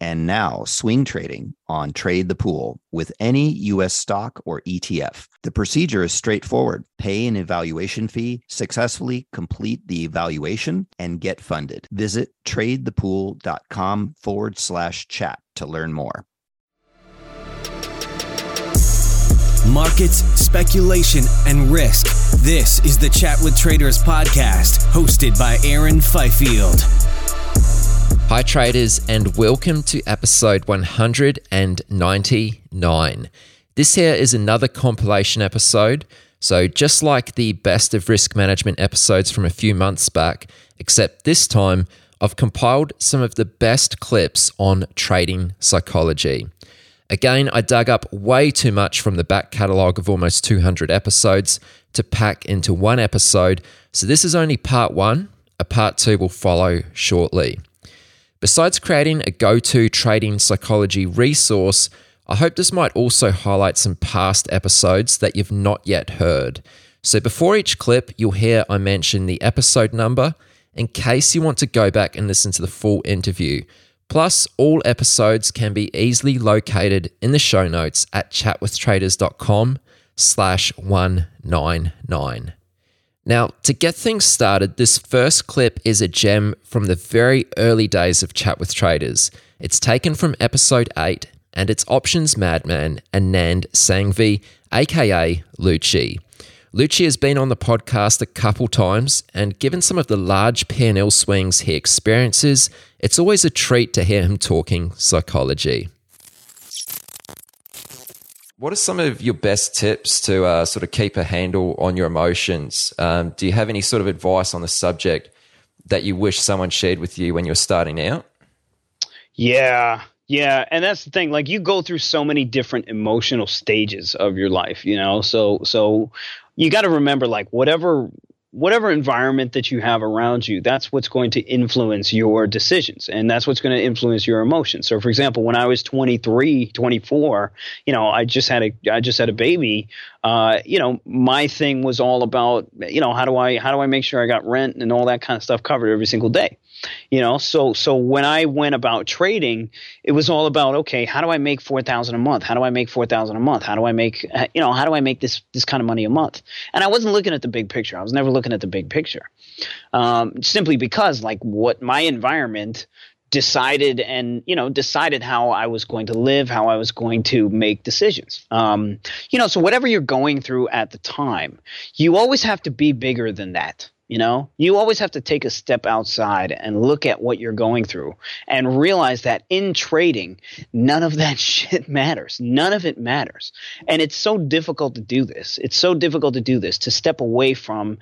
and now swing trading on Trade the Pool with any U.S. stock or ETF. The procedure is straightforward. Pay an evaluation fee, successfully complete the evaluation, and get funded. Visit tradethepool.com forward slash chat to learn more. Markets, speculation, and risk. This is the Chat with Traders podcast, hosted by Aaron Fifield. Hi, traders, and welcome to episode 199. This here is another compilation episode. So, just like the best of risk management episodes from a few months back, except this time I've compiled some of the best clips on trading psychology. Again, I dug up way too much from the back catalogue of almost 200 episodes to pack into one episode. So, this is only part one. A part two will follow shortly. Besides creating a go to trading psychology resource, I hope this might also highlight some past episodes that you've not yet heard. So before each clip, you'll hear I mention the episode number in case you want to go back and listen to the full interview. Plus, all episodes can be easily located in the show notes at chatwithtraders.com slash 199. Now, to get things started, this first clip is a gem from the very early days of Chat with Traders. It's taken from episode 8 and it's options madman Anand Sanghvi, aka Lucci. Lucci has been on the podcast a couple times, and given some of the large P&L swings he experiences, it's always a treat to hear him talking psychology. What are some of your best tips to uh, sort of keep a handle on your emotions? Um, do you have any sort of advice on the subject that you wish someone shared with you when you're starting out? Yeah, yeah, and that's the thing. Like you go through so many different emotional stages of your life, you know. So so you got to remember like whatever whatever environment that you have around you, that's what's going to influence your decisions and that's what's going to influence your emotions. So for example, when I was 23, 24, you know, I just had a I just had a baby, uh, you know, my thing was all about, you know, how do I how do I make sure I got rent and all that kind of stuff covered every single day you know? So so when i went about trading it was all about okay how do i make 4000 a month? How do i make 4000 a month? How do i make you know how do i make this this kind of money a month? And i wasn't looking at the big picture. I was never looking at the big picture. Um, simply because like what my environment decided and you know decided how I was going to live, how I was going to make decisions. Um, you know, so whatever you're going through at the time, you always have to be bigger than that. You know, you always have to take a step outside and look at what you're going through and realize that in trading, none of that shit matters. None of it matters. And it's so difficult to do this. It's so difficult to do this, to step away from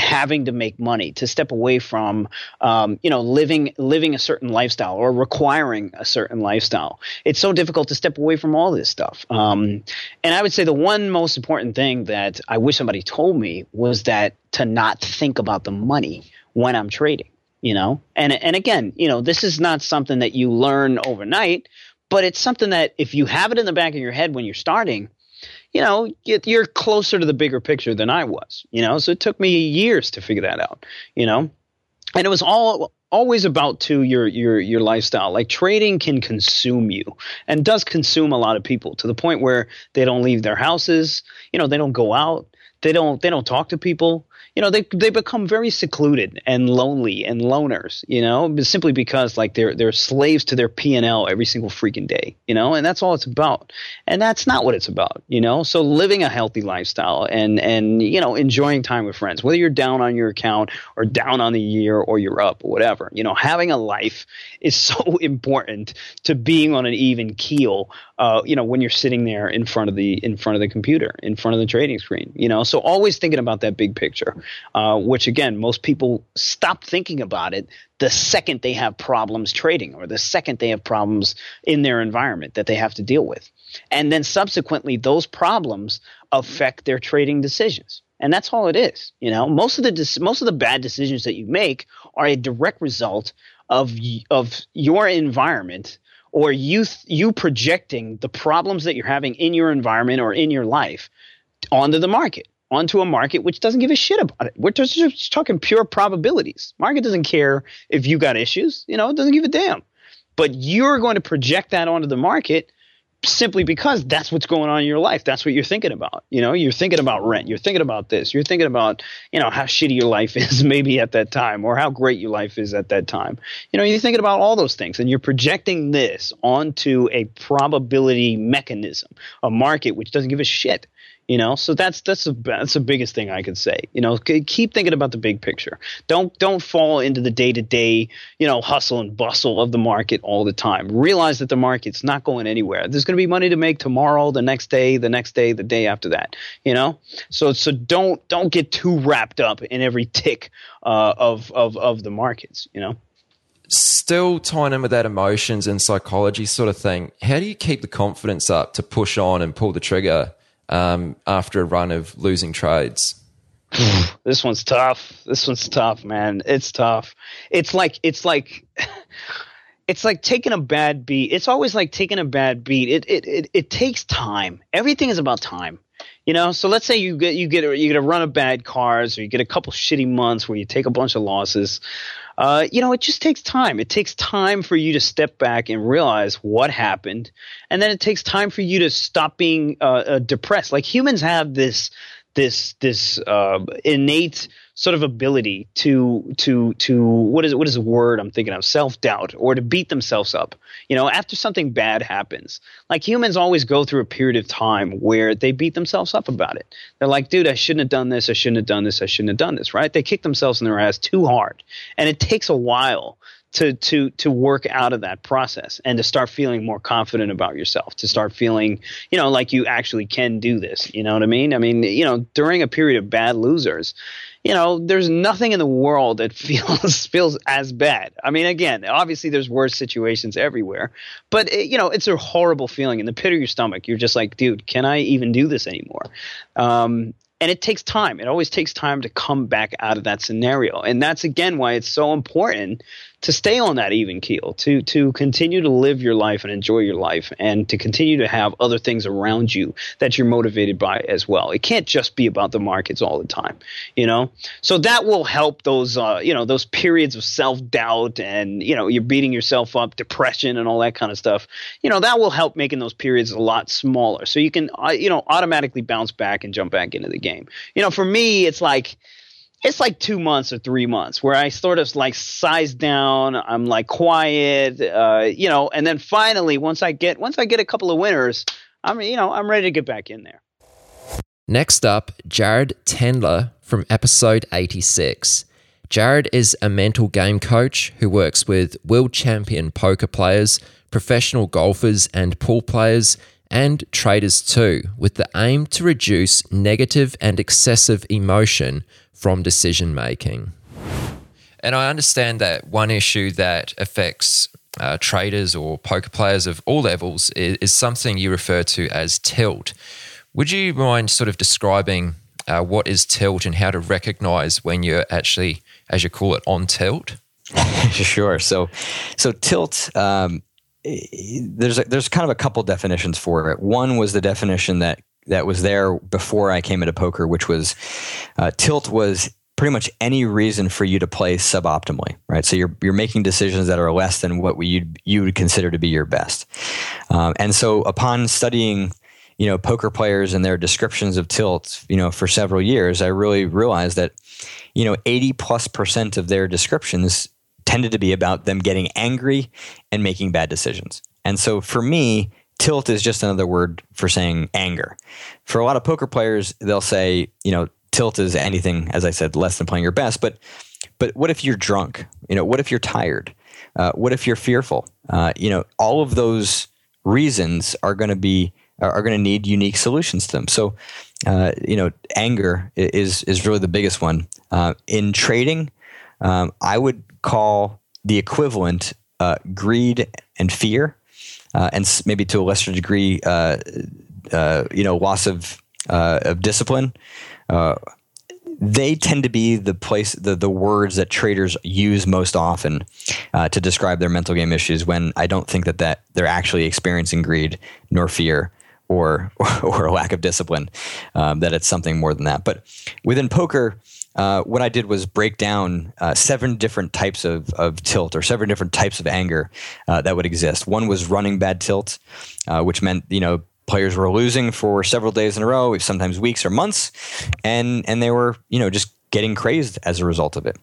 having to make money to step away from um, you know living living a certain lifestyle or requiring a certain lifestyle. It's so difficult to step away from all this stuff. Um, and i would say the one most important thing that i wish somebody told me was that to not think about the money when i'm trading you know? And and again you know this is not something that you learn overnight but it's something that if you have it in the back of your head when you're starting you know, you're closer to the bigger picture than I was, you know, so it took me years to figure that out, you know, and it was all always about to your your your lifestyle. Like trading can consume you and does consume a lot of people to the point where they don't leave their houses you know they don't go out they don't they don't talk to people you know, they they become very secluded and lonely and loners, you know, simply because like they're they're slaves to their P and L every single freaking day, you know, and that's all it's about. And that's not what it's about, you know. So living a healthy lifestyle and and you know enjoying time with friends, whether you're down on your account or down on the year or you're up or whatever, you know, having a life is so important to being on an even keel. Uh, you know, when you're sitting there in front of the in front of the computer, in front of the trading screen, you know. So always thinking about that big picture, uh, which again, most people stop thinking about it the second they have problems trading or the second they have problems in their environment that they have to deal with. And then subsequently, those problems affect their trading decisions. And that's all it is. You know, most of the most of the bad decisions that you make are a direct result of of your environment or you you projecting the problems that you're having in your environment or in your life onto the market onto a market which doesn't give a shit about it. We're just, talking pure probabilities. Market doesn't care if you got issues, you know, it doesn't give a damn. But you're going to project that onto the market simply because that's what's going on in your life. That's what you're thinking about. You know, you're thinking about rent. You're thinking about this. You're thinking about, you know, how shitty your life is maybe at that time or how great your life is at that time. You know, you're thinking about all those things and you're projecting this onto a probability mechanism, a market which doesn't give a shit. You know, so that's that's a, that's the biggest thing I could say. You know, keep thinking about the big picture. Don't don't fall into the day to day, you know, hustle and bustle of the market all the time. Realize that the market's not going anywhere. There's going to be money to make tomorrow, the next day, the next day, the day after that. You know, so so don't don't get too wrapped up in every tick uh, of of of the markets. You know still tying in with that emotions and psychology sort of thing, how do you keep the confidence up to push on and pull the trigger um, after a run of losing trades? this one's tough. This one's tough, man. It's tough. It's like it's like it's like taking a bad beat. It's always like taking a bad beat. It it it, it takes time. Everything is about time. You know, so let's say you get you get you get a run of bad cards, or you get a couple shitty months where you take a bunch of losses. Uh, you know, it just takes time. It takes time for you to step back and realize what happened, and then it takes time for you to stop being uh, uh, depressed. Like humans have this this this uh, innate sort of ability to to to what is what is the word I'm thinking of self doubt or to beat themselves up. You know, after something bad happens, like humans always go through a period of time where they beat themselves up about it. They're like, dude, I shouldn't have done this. I shouldn't have done this. I shouldn't have done this. Right? They kick themselves in their ass too hard, and it takes a while to to to work out of that process and to start feeling more confident about yourself to start feeling you know like you actually can do this you know what i mean i mean you know during a period of bad losers you know there's nothing in the world that feels feels as bad i mean again obviously there's worse situations everywhere but it, you know it's a horrible feeling in the pit of your stomach you're just like dude can i even do this anymore um, and it takes time. It always takes time to come back out of that scenario. And that's again why it's so important to stay on that even keel, to to continue to live your life and enjoy your life, and to continue to have other things around you that you're motivated by as well. It can't just be about the markets all the time, you know. So that will help those uh, you know those periods of self doubt and you know you're beating yourself up, depression, and all that kind of stuff. You know that will help making those periods a lot smaller, so you can uh, you know automatically bounce back and jump back into the game. You know, for me, it's like it's like two months or three months where I sort of like size down. I'm like quiet, uh, you know, and then finally, once I get once I get a couple of winners, I'm you know I'm ready to get back in there. Next up, Jared Tendler from episode 86. Jared is a mental game coach who works with world champion poker players, professional golfers, and pool players, and traders too, with the aim to reduce negative and excessive emotion from decision making. And I understand that one issue that affects uh, traders or poker players of all levels is, is, something you refer to as tilt. Would you mind sort of describing uh, what is tilt and how to recognize when you're actually, as you call it, on tilt? sure. So, so tilt. Um, there's a, there's kind of a couple definitions for it. One was the definition that that was there before I came into poker, which was uh, tilt was pretty much any reason for you to play suboptimally, right? So you're you're making decisions that are less than what we you would consider to be your best. Um, and so upon studying you know poker players and their descriptions of tilt, you know, for several years, I really realized that you know 80 plus percent of their descriptions tended to be about them getting angry and making bad decisions. And so for me, tilt is just another word for saying anger. For a lot of poker players, they'll say, you know, tilt is anything, as I said, less than playing your best. But but what if you're drunk? You know, what if you're tired? Uh, what if you're fearful? Uh, you know, all of those reasons are going to be are going to need unique solutions to them. So, uh, you know, anger is is really the biggest one uh, in trading. Um, I would call the equivalent uh, greed and fear, uh, and maybe to a lesser degree, uh, uh, you know, loss of uh, of discipline. they tend to be the place, the, the words that traders use most often to describe their mental game issues. When I don't think that that they're actually experiencing greed nor fear, or or a lack of discipline. Um, that it's something more than that. But within poker, uh, what I did was break down uh, seven different types of, of tilt or seven different types of anger uh, that would exist. One was running bad tilt, uh, which meant you know players were losing for several days in a row, sometimes weeks or months, and and they were you know just getting crazed as a result of it.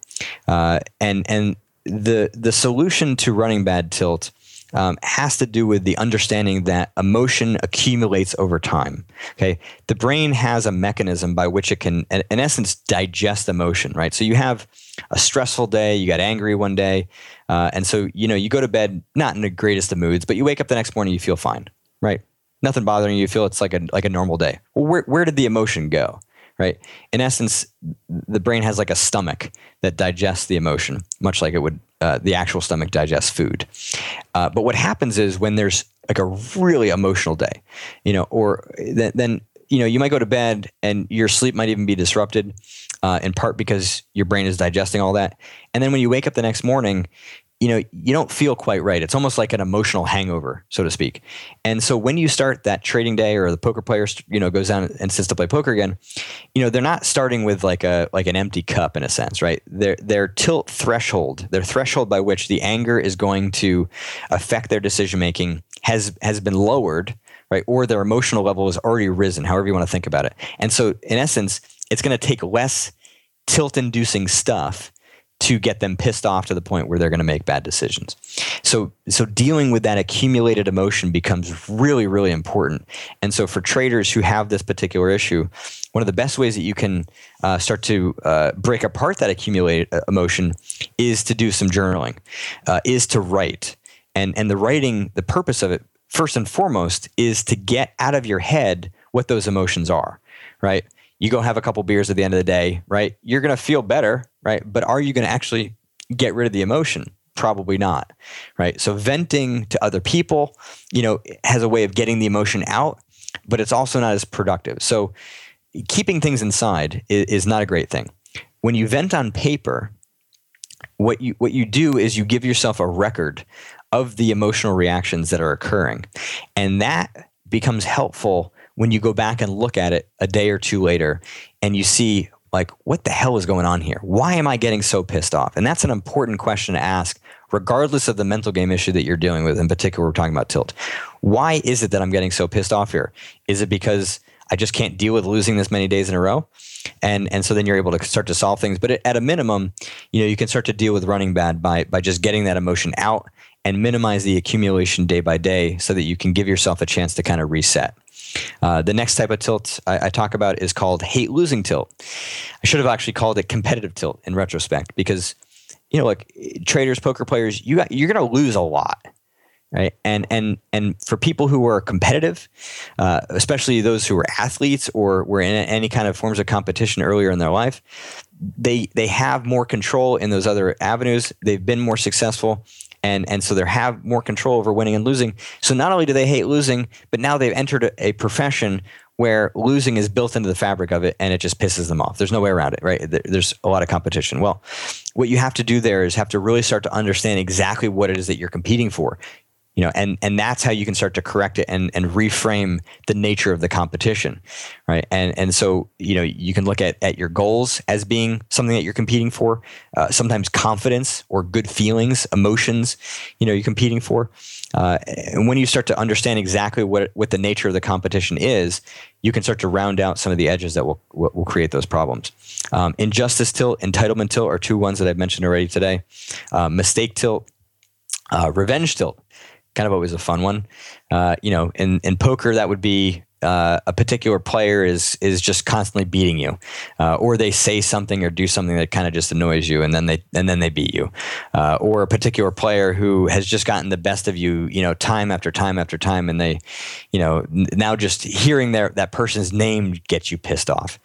Uh, and and the the solution to running bad tilt um, has to do with the understanding that emotion accumulates over time. Okay, the brain has a mechanism by which it can, in, in essence, digest emotion. Right. So you have a stressful day, you got angry one day, uh, and so you know you go to bed not in the greatest of moods, but you wake up the next morning, you feel fine. Right. Nothing bothering you. You feel it's like a like a normal day. Well, where where did the emotion go? right? In essence, the brain has like a stomach that digests the emotion, much like it would uh, the actual stomach digests food. Uh, but what happens is when there's like a really emotional day, you know, or then, then you know you might go to bed and your sleep might even be disrupted, uh, in part because your brain is digesting all that, and then when you wake up the next morning, you know you don't feel quite right. It's almost like an emotional hangover so to speak. And so when you start that trading day or the poker player you know goes down and sits to play poker again you know they're not starting with like a like an empty cup in a sense right? Their their tilt threshold their threshold by which the anger is going to affect their decision making has has been lowered right? Or their emotional level has already risen however you want to think about it. And so in essence it's going to take less tilt inducing stuff to get them pissed off to the point where they're going to make bad decisions. So so dealing with that accumulated emotion becomes really really important. And so for traders who have this particular issue, one of the best ways that you can uh, start to uh, break apart that accumulated uh, emotion is to do some journaling, uh, is to write. And and the writing, the purpose of it first and foremost is to get out of your head what those emotions are, right? You go have a couple beers at the end of the day, right? You're going to feel better, right? But are you going to actually get rid of the emotion? Probably not, right? So venting to other people, you know, has a way of getting the emotion out, but it's also not as productive. So keeping things inside is, is not a great thing. When you vent on paper, what you what you do is you give yourself a record of the emotional reactions that are occurring, and that becomes helpful when you go back and look at it a day or two later and you see like what the hell is going on here? Why am i getting so pissed off? And that's an important question to ask regardless of the mental game issue that you're dealing with in particular we're talking about tilt. Why is it that i'm getting so pissed off here? Is it because i just can't deal with losing this many days in a row? And and so then you're able to start to solve things. But at a minimum you know you can start to deal with running bad by by just getting that emotion out and minimize the accumulation day by day so that you can give yourself a chance to kind of reset uh, the next type of tilt I, I, talk about is called hate losing tilt. I should have actually called it competitive tilt in retrospect because, you know, like traders, poker players, you you're going to lose a lot. Right. And, and, and for people who are competitive, uh, especially those who are athletes or were in any kind of forms of competition earlier in their life, they, they have more control in those other avenues. They've been more successful and and so they have more control over winning and losing. So not only do they hate losing, but now they've entered a, a profession where losing is built into the fabric of it and it just pisses them off. There's no way around it, right? There's a lot of competition. Well, what you have to do there is have to really start to understand exactly what it is that you're competing for. You know and and that's how you can start to correct it and and reframe the nature of the competition right? And and so you know you can look at at your goals as being something that you're competing for uh, sometimes confidence or good feelings emotions you know you're competing for. Uh, and when you start to understand exactly what what the nature of the competition is you can start to round out some of the edges that will will create those problems. Um, injustice tilt entitlement tilt are two ones that i've mentioned already today. Uh, mistake tilt uh, revenge tilt kind of always a fun one. Uh, you know, in in poker, that would be uh, a particular player is is just constantly beating you, uh, or they say something or do something that kind of just annoys you, and then they and then they beat you, uh, or a particular player who has just gotten the best of you, you know, time after time after time, and they, you know, now just hearing their that person's name gets you pissed off.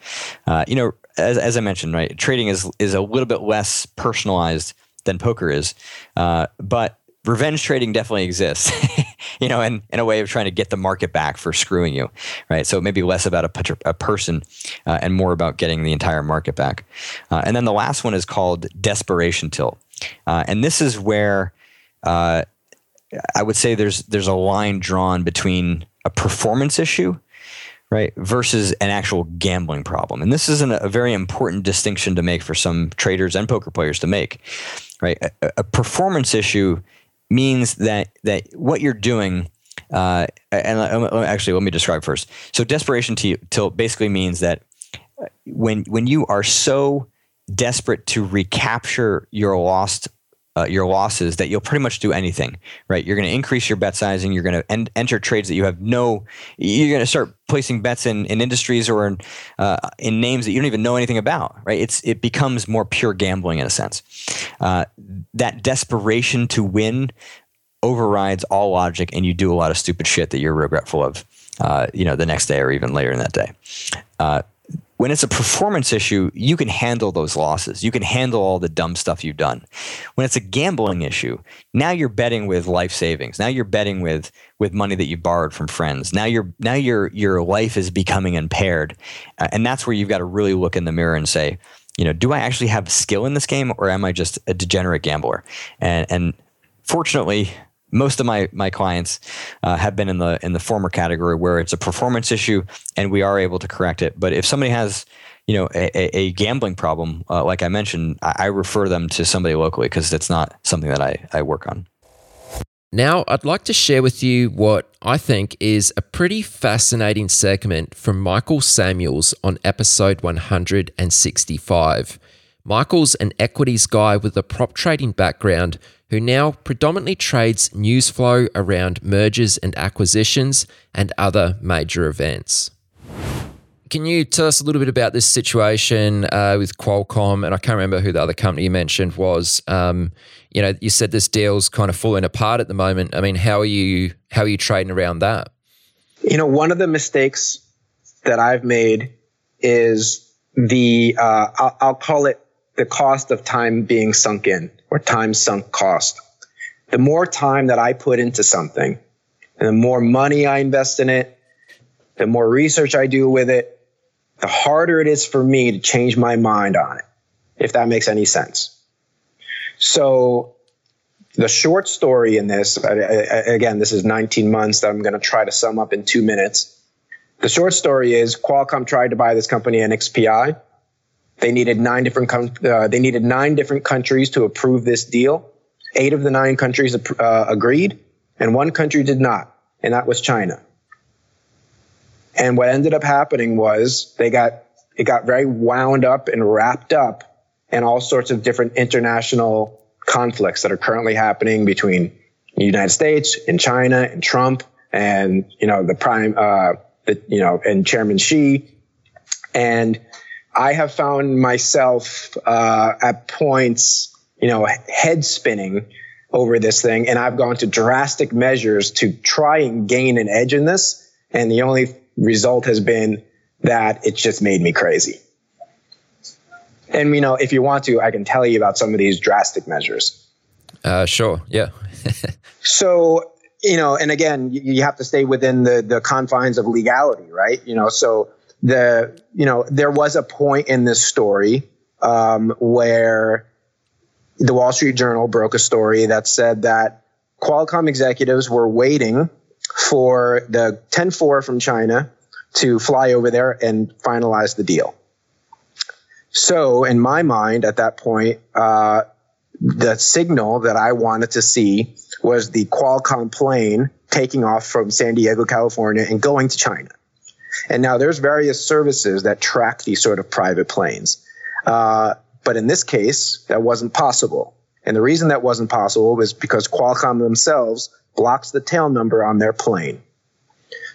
Uh, you know, as as I mentioned, right, trading is is a little bit less personalized than poker is, uh, but revenge trading definitely exists, you know, and in a way of trying to get the market back for screwing you, right? So maybe less about a, a person uh, and more about getting the entire market back. Uh, and then the last one is called desperation tilt, uh, and this is where uh, I would say there's there's a line drawn between a performance issue right versus an actual gambling problem and this is an, a very important distinction to make for some traders and poker players to make right a, a performance issue means that that what you're doing uh, and uh, um, uh, actually let me describe first. So desperation to tilt basically means that uh, when when you are so desperate to recapture your lost uh, your losses that you'll pretty much do anything, right? You're going to increase your bet sizing. You're going to en- enter trades that you have no. You're going to start placing bets in, in industries or in, uh, in names that you don't even know anything about, right? It's it becomes more pure gambling in a sense. Uh, that desperation to win overrides all logic, and you do a lot of stupid shit that you're regretful of. Uh, you know, the next day or even later in that day. When it's a performance issue, you can handle those losses. You can handle all the dumb stuff you've done. When it's a gambling issue, now you're betting with life savings. Now you're betting with with money that you borrowed from friends. Now your now your your life is becoming impaired, uh, and that's where you've got to really look in the mirror and say, you know, do I actually have skill in this game, or am I just a degenerate gambler? And and fortunately, most of my my clients uh, have been in the in the former category where it's a performance issue and we are able to correct it. But if somebody has you know a, a gambling problem, uh, like I mentioned, I, I, refer them to somebody locally because it's not something that I, I work on. Now, I'd like to share with you what I think is a pretty fascinating segment from Michael Samuels on episode 165. Michael's an equities guy with a prop trading background who now predominantly trades news flow around mergers and acquisitions and other major events. Can you tell us a little bit about this situation uh, with Qualcomm? And I can't remember who the other company you mentioned was. Um, you know, you said this deal's kind of falling apart at the moment. I mean, how are you how are you trading around that? You know, one of the mistakes that I've made is the uh, I'll, I'll call it the cost of time being sunk in or time sunk cost. The more time that I put into something the more money I invest in it, the more research I do with it, the harder it is for me to change my mind on it, if that makes any sense. So the short story in this, again, this is 19 months that I'm going to try to sum up in two minutes. The short story is Qualcomm tried to buy this company NXPI. They needed nine different com- uh, they needed nine different countries to approve this deal. Eight of the nine countries uh, agreed, and one country did not, and that was China. And what ended up happening was they got it got very wound up and wrapped up in all sorts of different international conflicts that are currently happening between the United States and China and Trump and you know the prime uh, the, you know and Chairman Xi and I have found myself uh, at points, you know, head spinning over this thing, and I've gone to drastic measures to try and gain an edge in this, and the only result has been that it's just made me crazy. And you know, if you want to, I can tell you about some of these drastic measures. Uh, sure. Yeah. so you know, and again, you have to stay within the the confines of legality, right? You know, so the you know there was a point in this story um, where the Wall Street Journal broke a story that said that Qualcomm executives were waiting for the 10-4 from China to fly over there and finalize the deal. So, in my mind, at that point, uh, the signal that I wanted to see was the Qualcomm plane taking off from San Diego, California, and going to China. And now there's various services that track these sort of private planes. Uh, but in this case, that wasn't possible. And the reason that wasn't possible was because Qualcomm themselves blocks the tail number on their plane.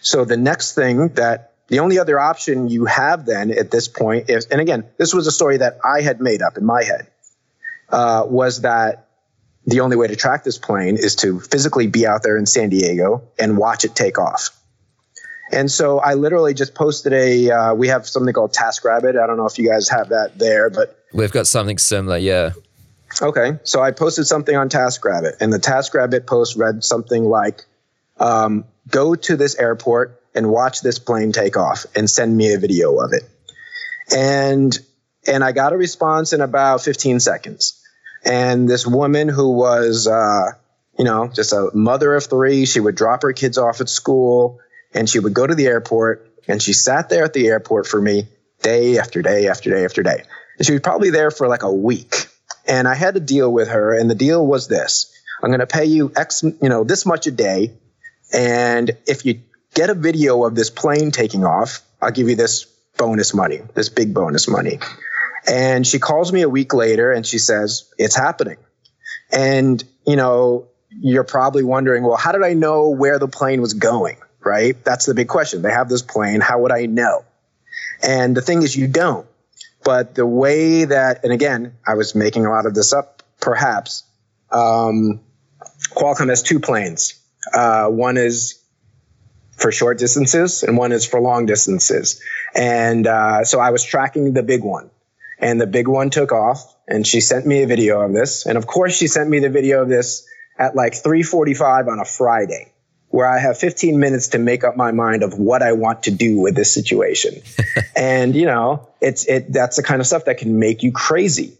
So the next thing that the only other option you have then at this point is, and again, this was a story that I had made up in my head, uh, was that the only way to track this plane is to physically be out there in San Diego and watch it take off. And so I literally just posted a. Uh, we have something called TaskRabbit. I don't know if you guys have that there, but we've got something similar. Yeah. Okay, so I posted something on TaskRabbit, and the TaskRabbit post read something like, um, "Go to this airport and watch this plane take off, and send me a video of it." And and I got a response in about 15 seconds. And this woman who was, uh, you know, just a mother of three, she would drop her kids off at school and she would go to the airport and she sat there at the airport for me day after day after day after day. And she was probably there for like a week. And I had to deal with her. And the deal was this I'm going to pay you X, you know, this much a day. And if you get a video of this plane taking off, I'll give you this bonus money, this big bonus money. And she calls me a week later and she says, It's happening. And, you know, you're probably wondering, well, how did I know where the plane was going? Right? That's the big question. They have this plane. How would I know? And the thing is, you don't. But the way that, and again, I was making a lot of this up, perhaps. Um, Qualcomm has two planes. Uh, one is for short distances, and one is for long distances. And uh, so I was tracking the big one, and the big one took off. And she sent me a video of this. And of course, she sent me the video of this at like 3:45 on a Friday where I have 15 minutes to make up my mind of what I want to do with this situation. and, you know, it's, it, that's the kind of stuff that can make you crazy.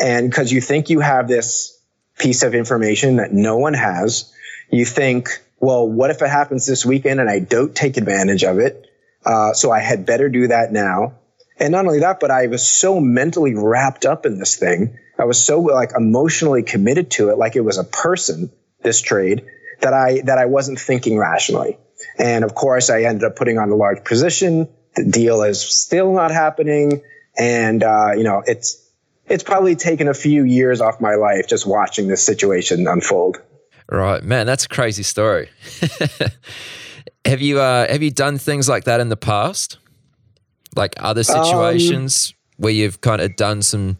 And because you think you have this piece of information that no one has, you think, well, what if it happens this weekend and I don't take advantage of it? Uh, so I had better do that now. And not only that, but I was so mentally wrapped up in this thing. I was so like emotionally committed to it, like it was a person, this trade, that I that I wasn't thinking rationally. And of course, I ended up putting on a large position. The deal is still not happening, and uh, you know it's it's probably taken a few years off my life just watching this situation unfold. Right, man, that's a crazy story. have you uh, have you done things like that in the past? Like other um, situations um, where you've kind of done some,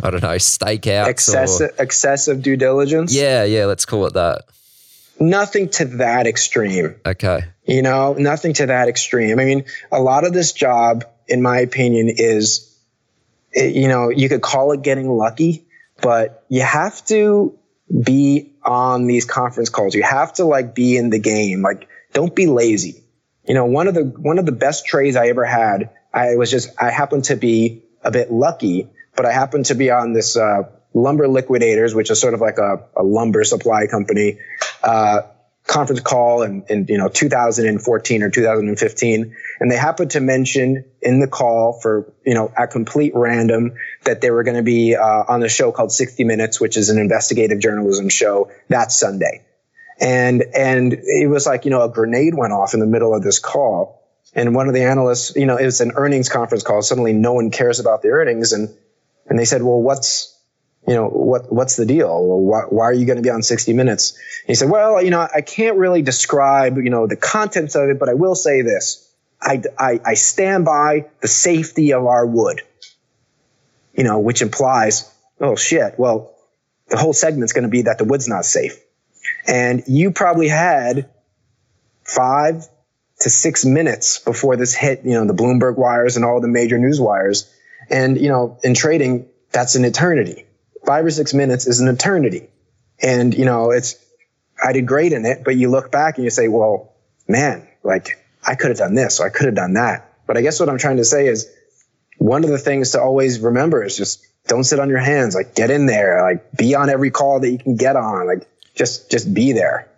I don't know, stakeouts, excessive or, excessive due diligence. Yeah, yeah, let's call it that nothing to that extreme. Okay. You know, nothing to that extreme. I mean, a lot of this job, in my opinion, is, you know, you could call it getting lucky, but you have to be on these conference calls. You have to like be in the game. Like, don't be lazy. You know, one of the, one of the best trades I ever had, I was just, I happened to be a bit lucky, but I happened to be on this, uh, lumber liquidators, which is sort of like a, a lumber supply company, uh, conference call in, in, you know 2014 or 2015 and they happened to mention in the call for you know at complete random that they were going to be uh, on a show called 60 minutes which is an investigative journalism show that sunday. And and it was like you know a grenade went off in the middle of this call. And one of the analysts you know it was an earnings conference call. Suddenly no one cares about the earnings. And and they said well what's you know, what, what's the deal? Why, why are you going to be on 60 minutes? And he said, well, you know, I can't really describe, you know, the contents of it, but I will say this. I, I, I stand by the safety of our wood, you know, which implies, oh shit, well, the whole segment's going to be that the wood's not safe. And you probably had five to six minutes before this hit, you know, the Bloomberg wires and all the major news wires. And, you know, in trading, that's an eternity five or six minutes is an eternity. And, you know, it's, I did great in it, but you look back and you say, well, man, like I could have done this or I could have done that. But I guess what I'm trying to say is one of the things to always remember is just don't sit on your hands. Like get in there, like be on every call that you can get on. Like just just be there.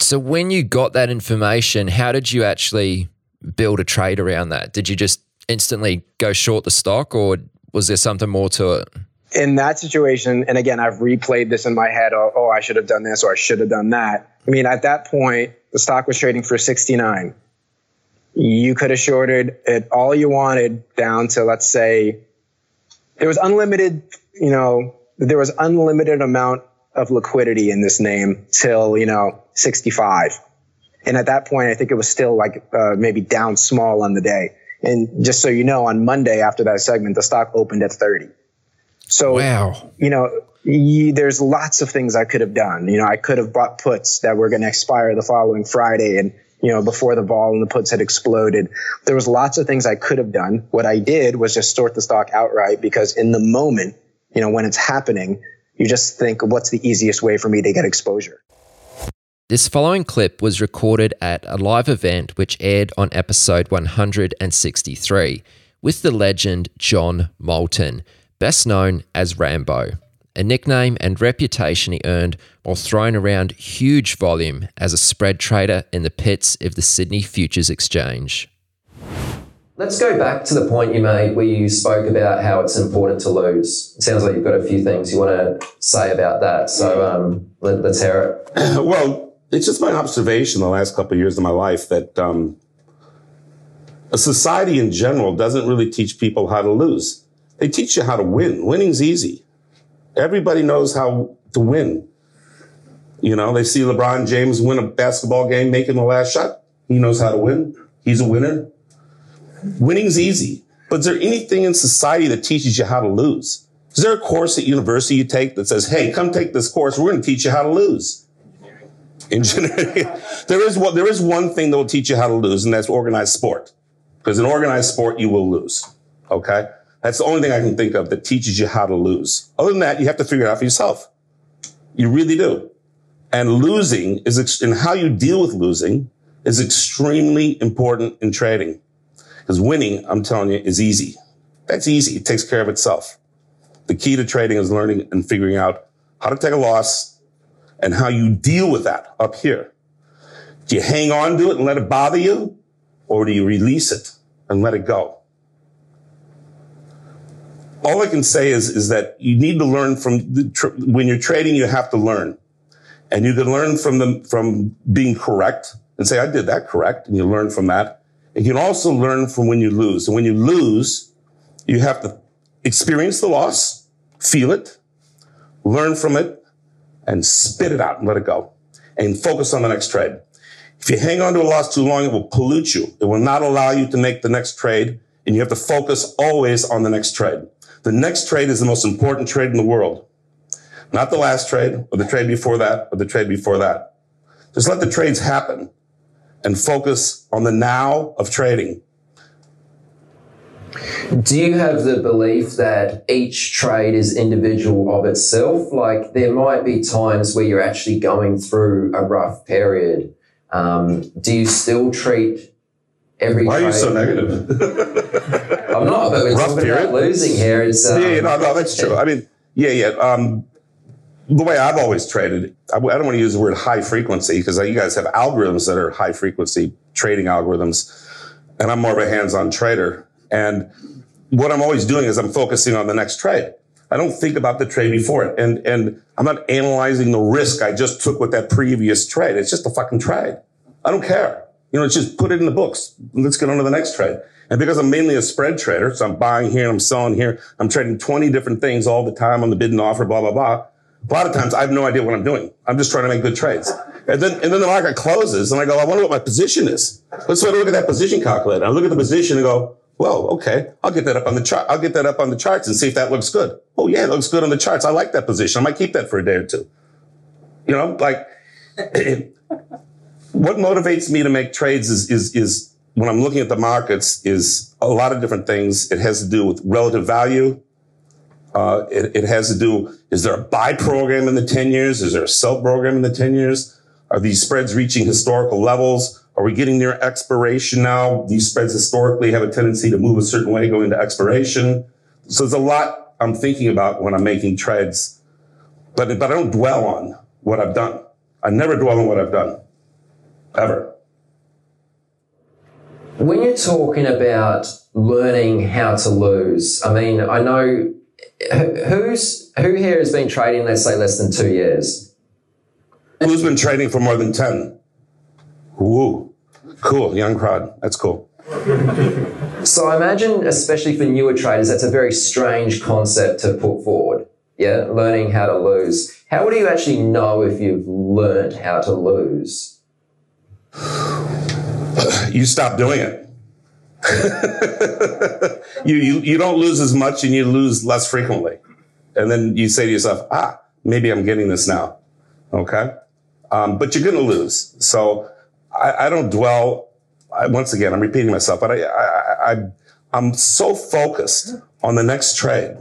So when you got that information, how did you actually build a trade around that? Did you just instantly go short the stock or was there something more to it? In that situation, and again, I've replayed this in my head. Oh, oh, I should have done this or I should have done that. I mean, at that point, the stock was trading for 69. You could have shorted it all you wanted down to, let's say, there was unlimited, you know, there was unlimited amount of liquidity in this name till, you know, 65. And at that point, I think it was still like uh, maybe down small on the day. And just so you know, on Monday after that segment, the stock opened at 30. So, wow. you know, you, there's lots of things I could have done. You know, I could have bought puts that were going to expire the following Friday and, you know, before the vol and the puts had exploded. There was lots of things I could have done. What I did was just sort the stock outright because in the moment, you know, when it's happening, you just think, what's the easiest way for me to get exposure? This following clip was recorded at a live event which aired on episode 163 with the legend John Moulton, best known as Rambo, a nickname and reputation he earned while throwing around huge volume as a spread trader in the pits of the Sydney Futures Exchange. Let's go back to the point you made where you spoke about how it's important to lose. It sounds like you've got a few things you want to say about that. So um, let, us hear it. well, it's just my observation the last couple of years of my life that um, a society in general doesn't really teach people how to lose. They teach you how to win. Winning's easy. Everybody knows how to win. You know, they see LeBron James win a basketball game making the last shot. He knows how to win. He's a winner. Winning's easy. But is there anything in society that teaches you how to lose? Is there a course at university you take that says, hey, come take this course. We're going to teach you how to lose? Engineering. there is one, there is one thing that will teach you how to lose, and that's organized sport. Because in organized sport, you will lose. Okay? That's the only thing I can think of that teaches you how to lose. Other than that, you have to figure it out for yourself. You really do. And losing is, and how you deal with losing is extremely important in trading. Because winning, I'm telling you, is easy. That's easy. It takes care of itself. The key to trading is learning and figuring out how to take a loss and how you deal with that up here. Do you hang on to it and let it bother you? Or do you release it and let it go? All I can say is, is that you need to learn from the, tr- when you're trading, you have to learn. And you can learn from from being correct and say, I did that correct. And you learn from that. And you can also learn from when you lose. And when you lose, you have to experience the loss, feel it, learn from it, and spit it out and let it go and focus on the next trade. If you hang on to a loss too long, it will pollute you. It will not allow you to make the next trade. And you have to focus always on the next trade. The next trade is the most important trade in the world. Not the last trade or the trade before that or the trade before that. Just let the trades happen and focus on the now of trading. Do you have the belief that each trade is individual of itself? Like there might be times where you're actually going through a rough period. Um, do you still treat every Why trade? are you so negative? I'm not, but we're rough talking period? about losing here. It's, um, yeah, yeah, no, no, that's true. I mean, yeah, yeah. Um, the way I've always traded, I, don't want to use the word high frequency because you guys have algorithms that are high frequency trading algorithms, and I'm more of a hands-on trader. And what I'm always doing is I'm focusing on the next trade. I don't think about the trade before it, and and I'm not analyzing the risk I just took with that previous trade. It's just a fucking trade. I don't care. You know, just put it in the books. Let's get on to the next trade. And because I'm mainly a spread trader, so I'm buying here, and I'm selling here, I'm trading 20 different things all the time on the bid and offer, blah, blah, blah. A lot of times I have no idea what I'm doing. I'm just trying to make good trades. And then, and then the market closes and I go, I wonder what my position is. Let's sort of look at that position calculator. I look at the position and go, well, okay, I'll get that up on the chart. I'll get that up on the charts and see if that looks good. Oh yeah, it looks good on the charts. I like that position. I might keep that for a day or two. You know, like what motivates me to make trades is, is, is when I'm looking at the markets is a lot of different things. It has to do with relative value. Uh, it, it, has to do, is there a buy program in the 10 years? Is there a sell program in the 10 years? Are these spreads reaching historical levels? Are we getting near expiration now? These spreads historically have a tendency to move a certain way going to expiration. So there's a lot I'm thinking about when I'm making trades, but, but I don't dwell on what I've done. I never dwell on what I've done, ever. When you're talking about learning how to lose, I mean, I know who's who here has been trading, let's say, less than two years. Who's been trading for more than ten? Woo, cool, young crowd. That's cool. So I imagine, especially for newer traders, that's a very strange concept to put forward. Yeah, learning how to lose. How would you actually know if you've learned how to lose? You stop doing it. you, you you don't lose as much and you lose less frequently. And then you say to yourself, ah, maybe I'm getting this now. Okay. Um, but you're going to lose. So I, I don't dwell. I, once again, I'm repeating myself, but I, I, I, I'm so focused on the next trade.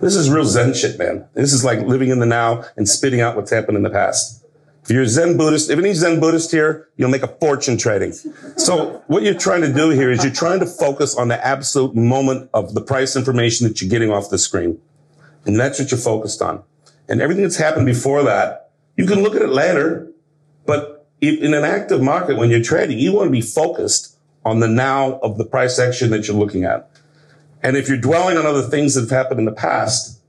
This is real Zen shit, man. This is like living in the now and spitting out what's happened in the past. If you're a Zen Buddhist, if any Zen Buddhist here, you'll make a fortune trading. So what you're trying to do here is you're trying to focus on the absolute moment of the price information that you're getting off the screen. And that's what you're focused on. And everything that's happened before that, you can look at it later, but in an active market, when you're trading, you want to be focused on the now of the price action that you're looking at. And if you're dwelling on other things that have happened in the past,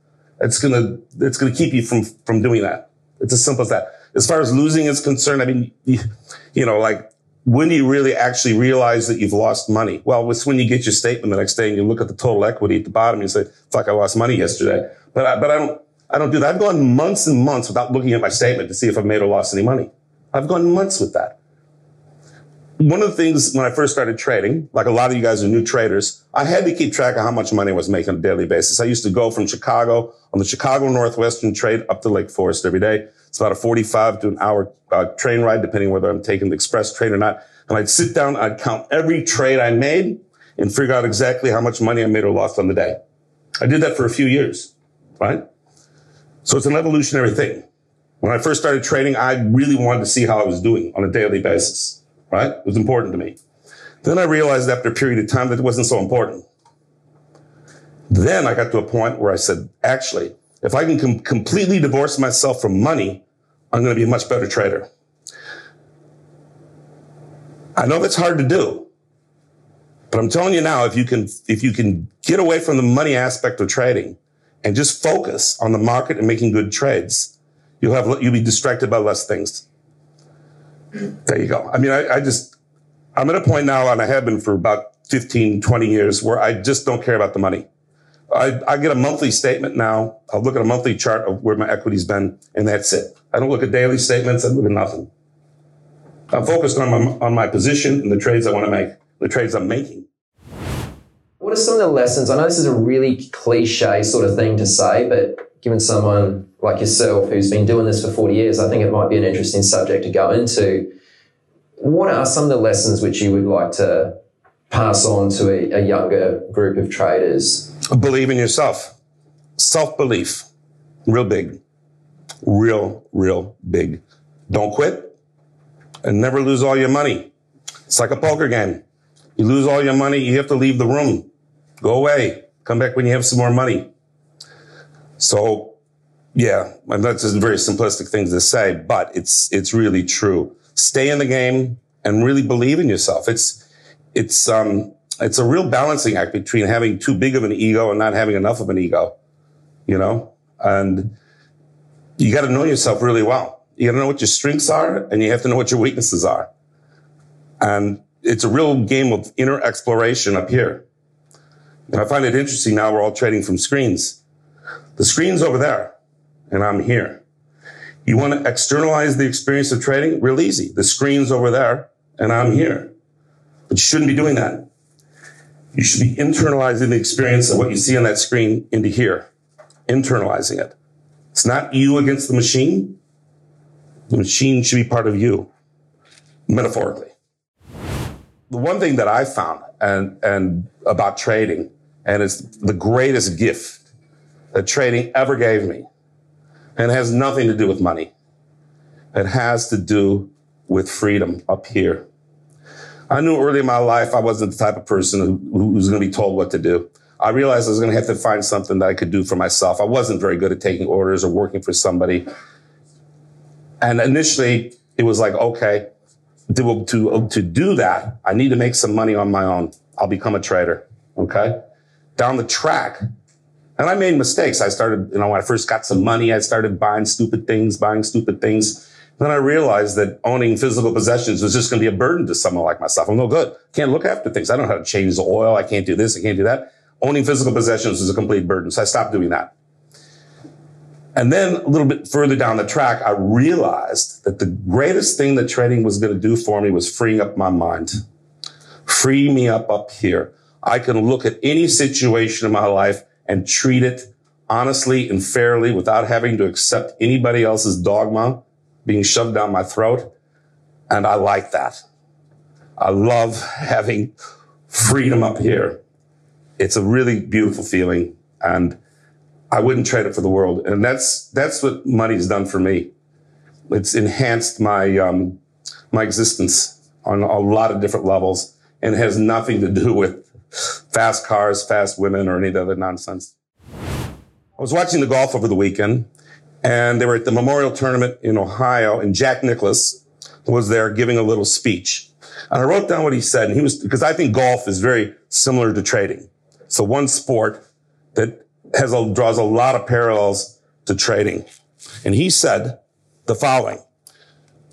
it's gonna, it's gonna keep you from, from doing that. It's as simple as that as far as losing is concerned, I mean, you, know, like when do you really actually realize that you've lost money? Well, it's when you get your statement the next day and you look at the total equity at the bottom and you say, fuck, I lost money yesterday. But I, but I don't, I don't do that. I've gone months and months without looking at my statement to see if I've made or lost any money. I've gone months with that. One of the things when I first started trading, like a lot of you guys are new traders, I had to keep track of how much money I was making on a daily basis. I used to go from Chicago on the Chicago Northwestern trade up to Lake Forest every day. It's about a 45 to an hour uh, train ride, depending whether I'm taking the express train or not. And I'd sit down, I'd count every trade I made and figure out exactly how much money I made or lost on the day. I did that for a few years, right? So it's an evolutionary thing. When I first started trading, I really wanted to see how I was doing on a daily basis, right? It was important to me. Then I realized after a period of time that it wasn't so important. Then I got to a point where I said, actually, if I can com- completely divorce myself from money, I'm going to be a much better trader. I know that's hard to do, but I'm telling you now, if you can, if you can get away from the money aspect of trading and just focus on the market and making good trades, you'll have, you'll be distracted by less things. There you go. I mean, I, I just, I'm at a point now, and I have been for about 15, 20 years where I just don't care about the money. I, I, get a monthly statement now. I'll look at a monthly chart of where my equity's been, and that's it. I don't look at daily statements. I look at nothing. I'm focused on my, on my position and the trades I want to make, the trades I'm making. What are some of the lessons? I know this is a really cliche sort of thing to say, but given someone like yourself who's been doing this for 40 years, I think it might be an interesting subject to go into. What are some of the lessons which you would like to pass on to a, a younger group of traders? Believe in yourself. Self belief. Real big. Real, real big. Don't quit and never lose all your money. It's like a poker game. You lose all your money, you have to leave the room. Go away. Come back when you have some more money. So, yeah, that's just very simplistic things to say, but it's it's really true. Stay in the game and really believe in yourself. It's it's um it's a real balancing act between having too big of an ego and not having enough of an ego, you know? And you got to know yourself really well. You got to know what your strengths are and you have to know what your weaknesses are. And it's a real game of inner exploration up here. And I find it interesting now we're all trading from screens. The screen's over there and I'm here. You want to externalize the experience of trading? Real easy. The screen's over there and I'm here. But you shouldn't be doing that. You should be internalizing the experience of what you see on that screen into here, internalizing it. It's not you against the machine. The machine should be part of you, metaphorically. The one thing that I found and, and about trading, and it's the greatest gift that trading ever gave me, and has nothing to do with money. It has to do with freedom up here. I knew early in my life I wasn't the type of person who, who was going to be told what to do. I realized I was going to have to find something that I could do for myself. I wasn't very good at taking orders or working for somebody. And initially, it was like, okay, to, to, to do that, I need to make some money on my own. I'll become a trader. Okay. Down the track, and I made mistakes. I started, you know, when I first got some money, I started buying stupid things, buying stupid things. Then I realized that owning physical possessions was just going to be a burden to someone like myself. I'm no good. Can't look after things. I don't know how to change the oil. I can't do this. I can't do that. Owning physical possessions is a complete burden. So I stopped doing that. And then a little bit further down the track, I realized that the greatest thing that trading was going to do for me was freeing up my mind, free me up up here. I can look at any situation in my life and treat it honestly and fairly without having to accept anybody else's dogma being shoved down my throat. And I like that. I love having freedom up here. It's a really beautiful feeling. And I wouldn't trade it for the world. And that's, that's what money's done for me. It's enhanced my, um, my existence on a lot of different levels and has nothing to do with fast cars, fast women, or any of the other nonsense. I was watching the golf over the weekend and they were at the memorial tournament in Ohio and Jack Nicklaus was there giving a little speech. And I wrote down what he said and he was, because I think golf is very similar to trading. So one sport that has a, draws a lot of parallels to trading. And he said the following.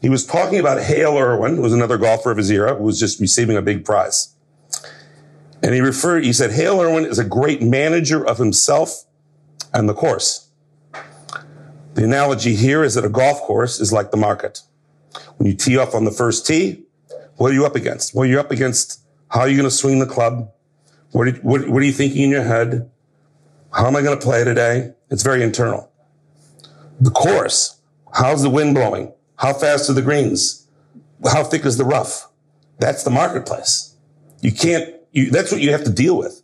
He was talking about Hale Irwin, who was another golfer of his era, who was just receiving a big prize. And he referred, he said, Hale Irwin is a great manager of himself and the course. The analogy here is that a golf course is like the market. When you tee off on the first tee, what are you up against? Well, you're up against how are you going to swing the club? What are, what, what are you thinking in your head? How am I going to play today? It's very internal. The course. How's the wind blowing? How fast are the greens? How thick is the rough? That's the marketplace. You can't, you, that's what you have to deal with.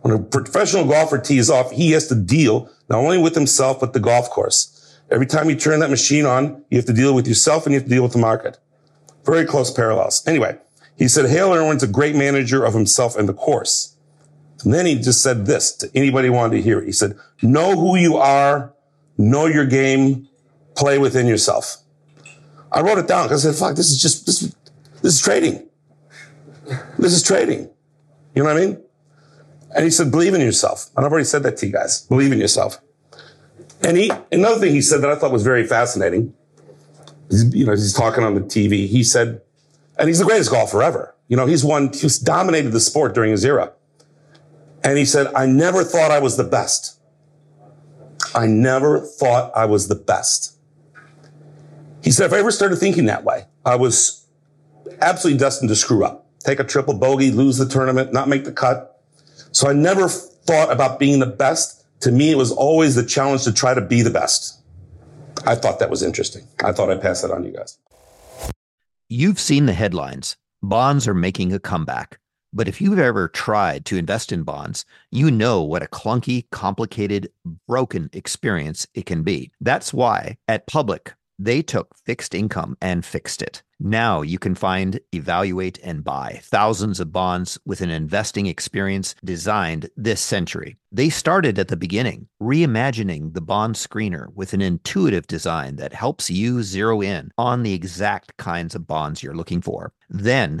When a professional golfer tees off, he has to deal not only with himself, but the golf course. Every time you turn that machine on, you have to deal with yourself and you have to deal with the market. Very close parallels. Anyway, he said Hale Irwin's a great manager of himself and the course. And then he just said this to anybody who wanted to hear it. He said, know who you are, know your game, play within yourself. I wrote it down because I said, fuck, this is just, this, this is trading. This is trading. You know what I mean? And he said, believe in yourself. And I've already said that to you guys. Believe in yourself. And he, another thing he said that I thought was very fascinating, you know, he's talking on the TV. He said, and he's the greatest golfer ever. You know, he's won, he's dominated the sport during his era. And he said, I never thought I was the best. I never thought I was the best. He said, if I ever started thinking that way, I was absolutely destined to screw up. Take a triple bogey, lose the tournament, not make the cut. So I never thought about being the best. To me, it was always the challenge to try to be the best. I thought that was interesting. I thought I'd pass that on to you guys. You've seen the headlines. Bonds are making a comeback. But if you've ever tried to invest in bonds, you know what a clunky, complicated, broken experience it can be. That's why at Public, they took fixed income and fixed it. Now you can find, evaluate, and buy thousands of bonds with an investing experience designed this century. They started at the beginning, reimagining the bond screener with an intuitive design that helps you zero in on the exact kinds of bonds you're looking for. Then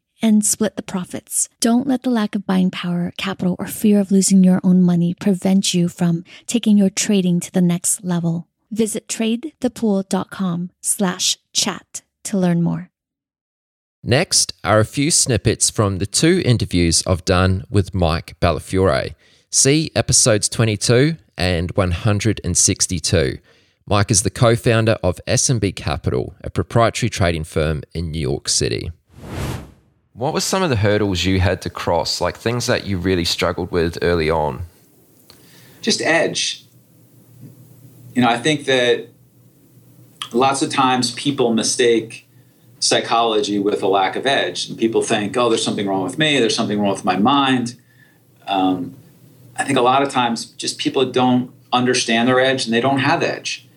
and split the profits. Don't let the lack of buying power, capital, or fear of losing your own money prevent you from taking your trading to the next level. Visit tradethepool.com slash chat to learn more. Next are a few snippets from the two interviews I've done with Mike Bellafiore. See episodes 22 and 162. Mike is the co-founder of SMB Capital, a proprietary trading firm in New York City. What were some of the hurdles you had to cross, like things that you really struggled with early on? Just edge. You know, I think that lots of times people mistake psychology with a lack of edge. And people think, oh, there's something wrong with me, there's something wrong with my mind. Um, I think a lot of times just people don't understand their edge and they don't have edge.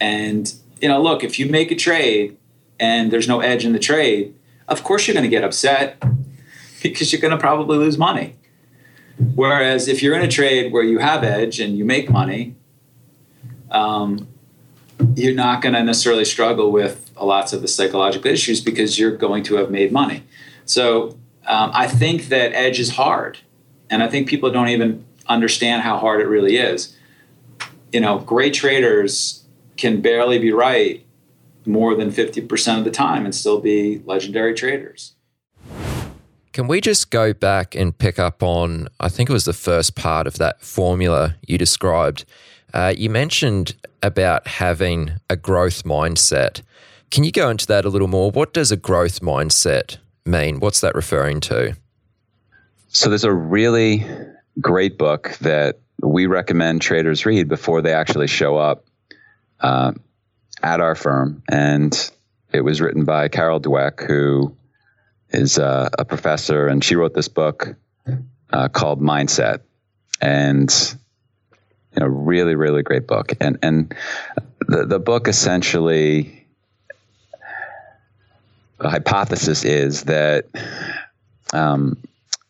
And, you know, look, if you make a trade and there's no edge in the trade, of course you're going to get upset because you're going to probably lose money. Whereas if you're in a trade where you have edge and you make money, um, you're not going to necessarily struggle with lots of the psychological issues because you're going to have made money. So um, I think that edge is hard, and I think people don't even understand how hard it really is. You know, great traders can barely be right more than 50% of the time and still be legendary traders. Can we just go back and pick up on, I think it was the first part of that formula you described? Uh, you mentioned about having a growth mindset. Can you go into that a little more? What does a growth mindset mean? What's that referring to? So, there's a really great book that we recommend traders read before they actually show up uh, at our firm. And it was written by Carol Dweck, who is uh, a professor, and she wrote this book uh, called Mindset. And you know, really, really great book. And and the the book essentially the hypothesis is that um,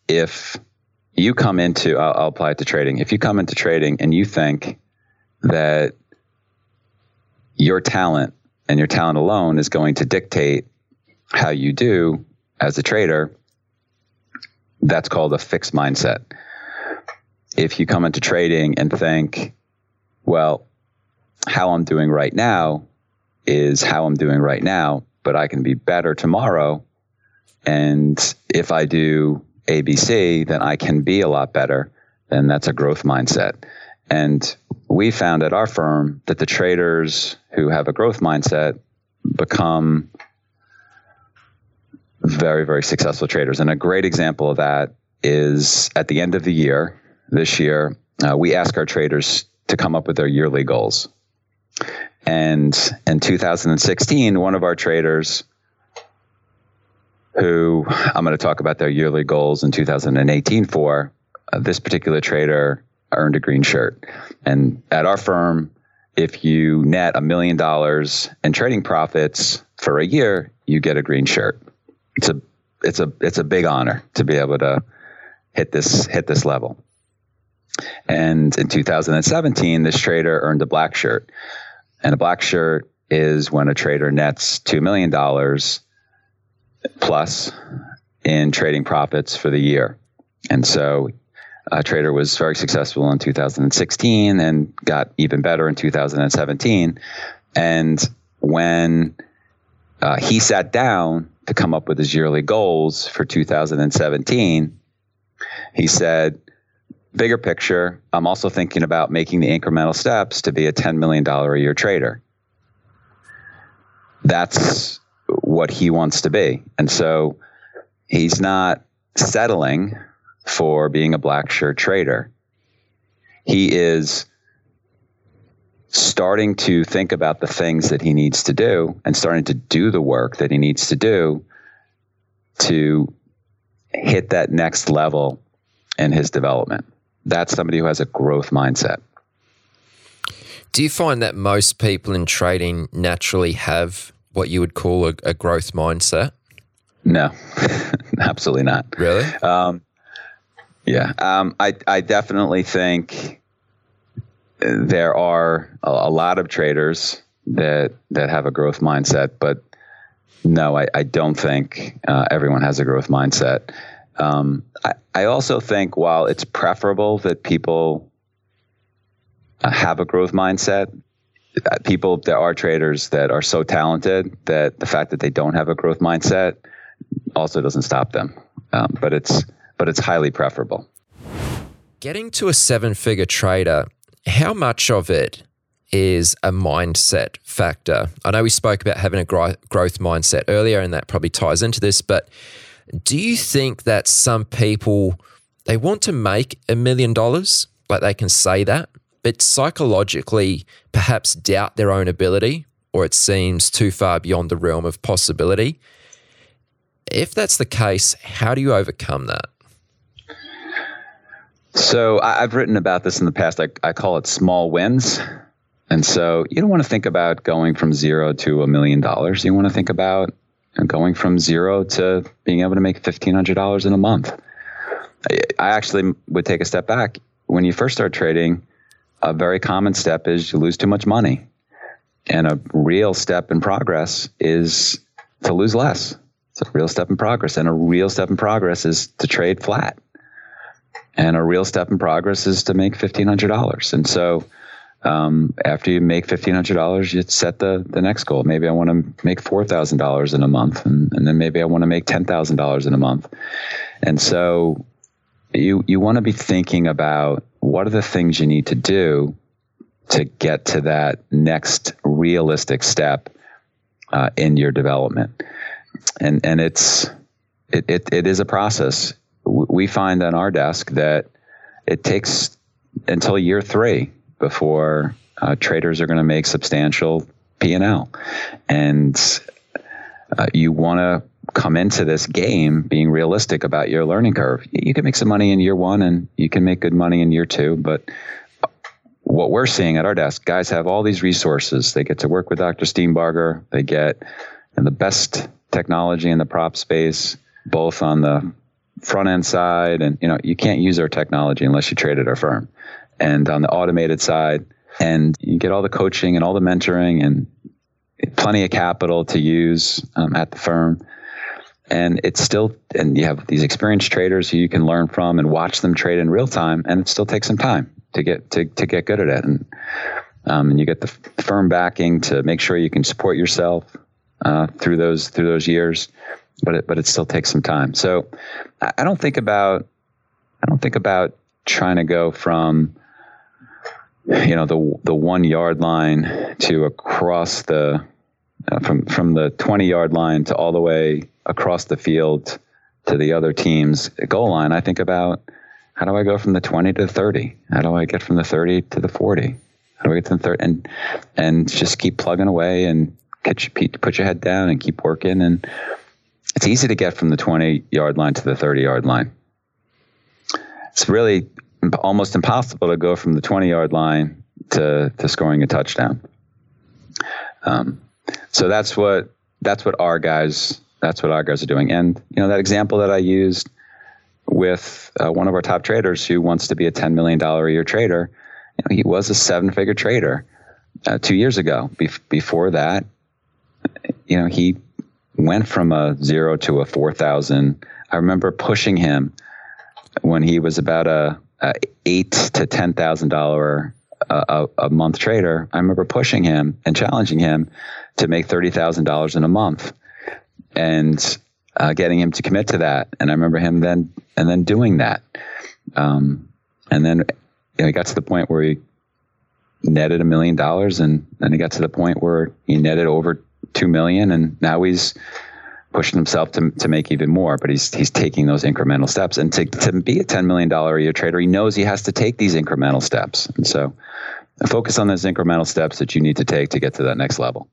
if you come into, I'll, I'll apply it to trading. If you come into trading and you think that your talent and your talent alone is going to dictate how you do as a trader, that's called a fixed mindset. If you come into trading and think, well, how I'm doing right now is how I'm doing right now, but I can be better tomorrow. And if I do ABC, then I can be a lot better. Then that's a growth mindset. And we found at our firm that the traders who have a growth mindset become very, very successful traders. And a great example of that is at the end of the year, this year, uh, we ask our traders to come up with their yearly goals. And in 2016, one of our traders who I'm going to talk about their yearly goals in 2018 for. Uh, this particular trader earned a green shirt. And at our firm, if you net a million dollars in trading profits for a year, you get a green shirt. It's a it's a it's a big honor to be able to hit this hit this level. And in 2017, this trader earned a black shirt. And a black shirt is when a trader nets $2 million plus in trading profits for the year. And so uh, Trader was very successful in 2016 and got even better in 2017. And when uh, he sat down to come up with his yearly goals for 2017, he said, Bigger picture, I'm also thinking about making the incremental steps to be a $10 million a year trader. That's what he wants to be. And so he's not settling for being a black shirt trader. He is starting to think about the things that he needs to do and starting to do the work that he needs to do to hit that next level in his development. That's somebody who has a growth mindset. Do you find that most people in trading naturally have what you would call a, a growth mindset? No, absolutely not. Really? Um, yeah, um, I I definitely think there are a, a, lot of traders that that have a growth mindset, but no, I, I don't think uh, everyone has a growth mindset. Um, I, I also think while it's preferable that people uh, have a growth mindset, uh, people there are traders that are so talented that the fact that they don't have a growth mindset also doesn't stop them. Um, but it's but it's highly preferable. Getting to a seven-figure trader, how much of it is a mindset factor? I know we spoke about having a growth mindset earlier, and that probably ties into this. But do you think that some people they want to make a million dollars, like they can say that, but psychologically perhaps doubt their own ability, or it seems too far beyond the realm of possibility? If that's the case, how do you overcome that? So I've written about this in the past. I, I call it small wins. And so you don't want to think about going from zero to a million dollars. You want to think about going from zero to being able to make $1,500 in a month. I actually would take a step back. When you first start trading, a very common step is you lose too much money. And a real step in progress is to lose less. It's a real step in progress. And a real step in progress is to trade flat. And a real step in progress is to make $1,500. And so um, after you make fifteen hundred dollars, you set the the next goal. Maybe I want to make four thousand dollars in a month, and, and then maybe I want to make ten thousand dollars in a month. And so you you want to be thinking about what are the things you need to do to get to that next realistic step uh, in your development. And and it's it, it, it is a process. We find on our desk that it takes until year three before uh, traders are going to make substantial P and uh, you want to come into this game being realistic about your learning curve. You can make some money in year one, and you can make good money in year two, but what we're seeing at our desk, guys have all these resources. They get to work with Dr. Steenbarger. They get and the best technology in the prop space, both on the front end side, and you know you can't use our technology unless you trade at our firm and on the automated side. And you get all the coaching and all the mentoring and plenty of capital to use um, at the firm. And it's still, and you have these experienced traders who you can learn from and watch them trade in real time. And it still takes some time to get to, to get good at it. And um, and you get the firm backing to make sure you can support yourself uh, through those through those years. But it but it still takes some time. So I don't think about I don't think about trying to go from you know the the one yard line to across the uh, from from the 20 yard line to all the way across the field to the other team's goal line i think about how do i go from the 20 to the 30 how do i get from the 30 to the 40 how do i get to the 30 and and just keep plugging away and put your head down and keep working and it's easy to get from the 20 yard line to the 30 yard line it's really almost impossible to go from the 20 yard line to, to scoring a touchdown. Um, so that's what that's what our guys that's what our guys are doing. And you know that example that I used with uh, one of our top traders who wants to be a $10 million a year trader, you know, he was a seven figure trader uh, two years ago. Be- before that, you know, he went from a zero to a 4,000. I remember pushing him when he was about a uh, eight to ten thousand dollar uh, a, a month trader, I remember pushing him and challenging him to make thirty thousand dollars in a month, and uh, getting him to commit to that. And I remember him then and then doing that, um, and then you know, he got to the point where he netted a million dollars, and then he got to the point where he netted over two million, and now he's pushing himself to, to make even more, but he's he's taking those incremental steps. And to, to be a $10 million a year trader, he knows he has to take these incremental steps. And so focus on those incremental steps that you need to take to get to that next level.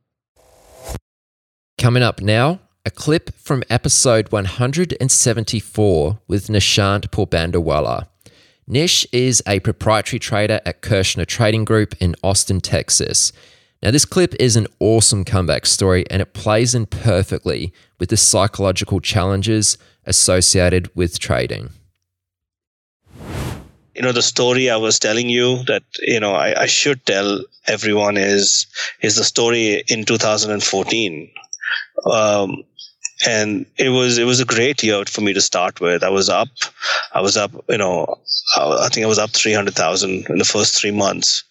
Coming up now, a clip from episode 174 with Nishant Purbandawala. Nish is a proprietary trader at Kershner Trading Group in Austin, Texas. Now, this clip is an awesome comeback story and it plays in perfectly with the psychological challenges associated with trading. You know, the story I was telling you that, you know, I, I should tell everyone is, is the story in 2014 Um, and it was it was a great year for me to start with. I was up, I was up, you know, I think I was up three hundred thousand in the first three months.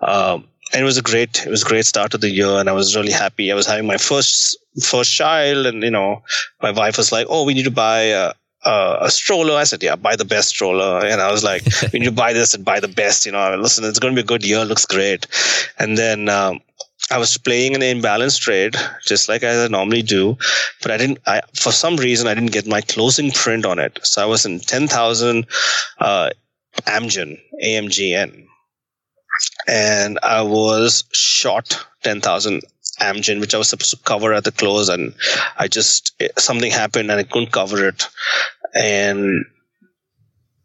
Um, and it was a great it was a great start of the year and i was really happy. I was having my first first child and you know my wife was like oh we need to buy a, a, a stroller. I said yeah buy the best stroller. And i was like we need to buy this and buy the best you know listen it's going to be a good year looks great. And then um, I was playing an imbalance trade, just like I normally do, but I didn't. I for some reason I didn't get my closing print on it, so I was in ten thousand uh, Amgen AMGN, and I was short 10,000 Amgen, which I was supposed to cover at the close. And I just, something happened and I couldn't cover it. And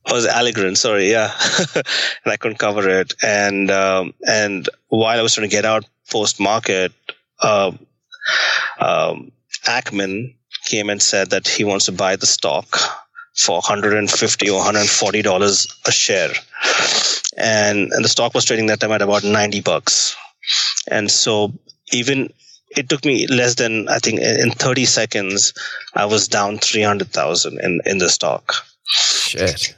it was Allergan, sorry, yeah. and I couldn't cover it. And, um, and while I was trying to get out post market, uh, um, Ackman came and said that he wants to buy the stock for 150 or 140 dollars a share and and the stock was trading that time at about 90 bucks. And so even it took me less than i think in 30 seconds i was down 300000 in in the stock. Shit.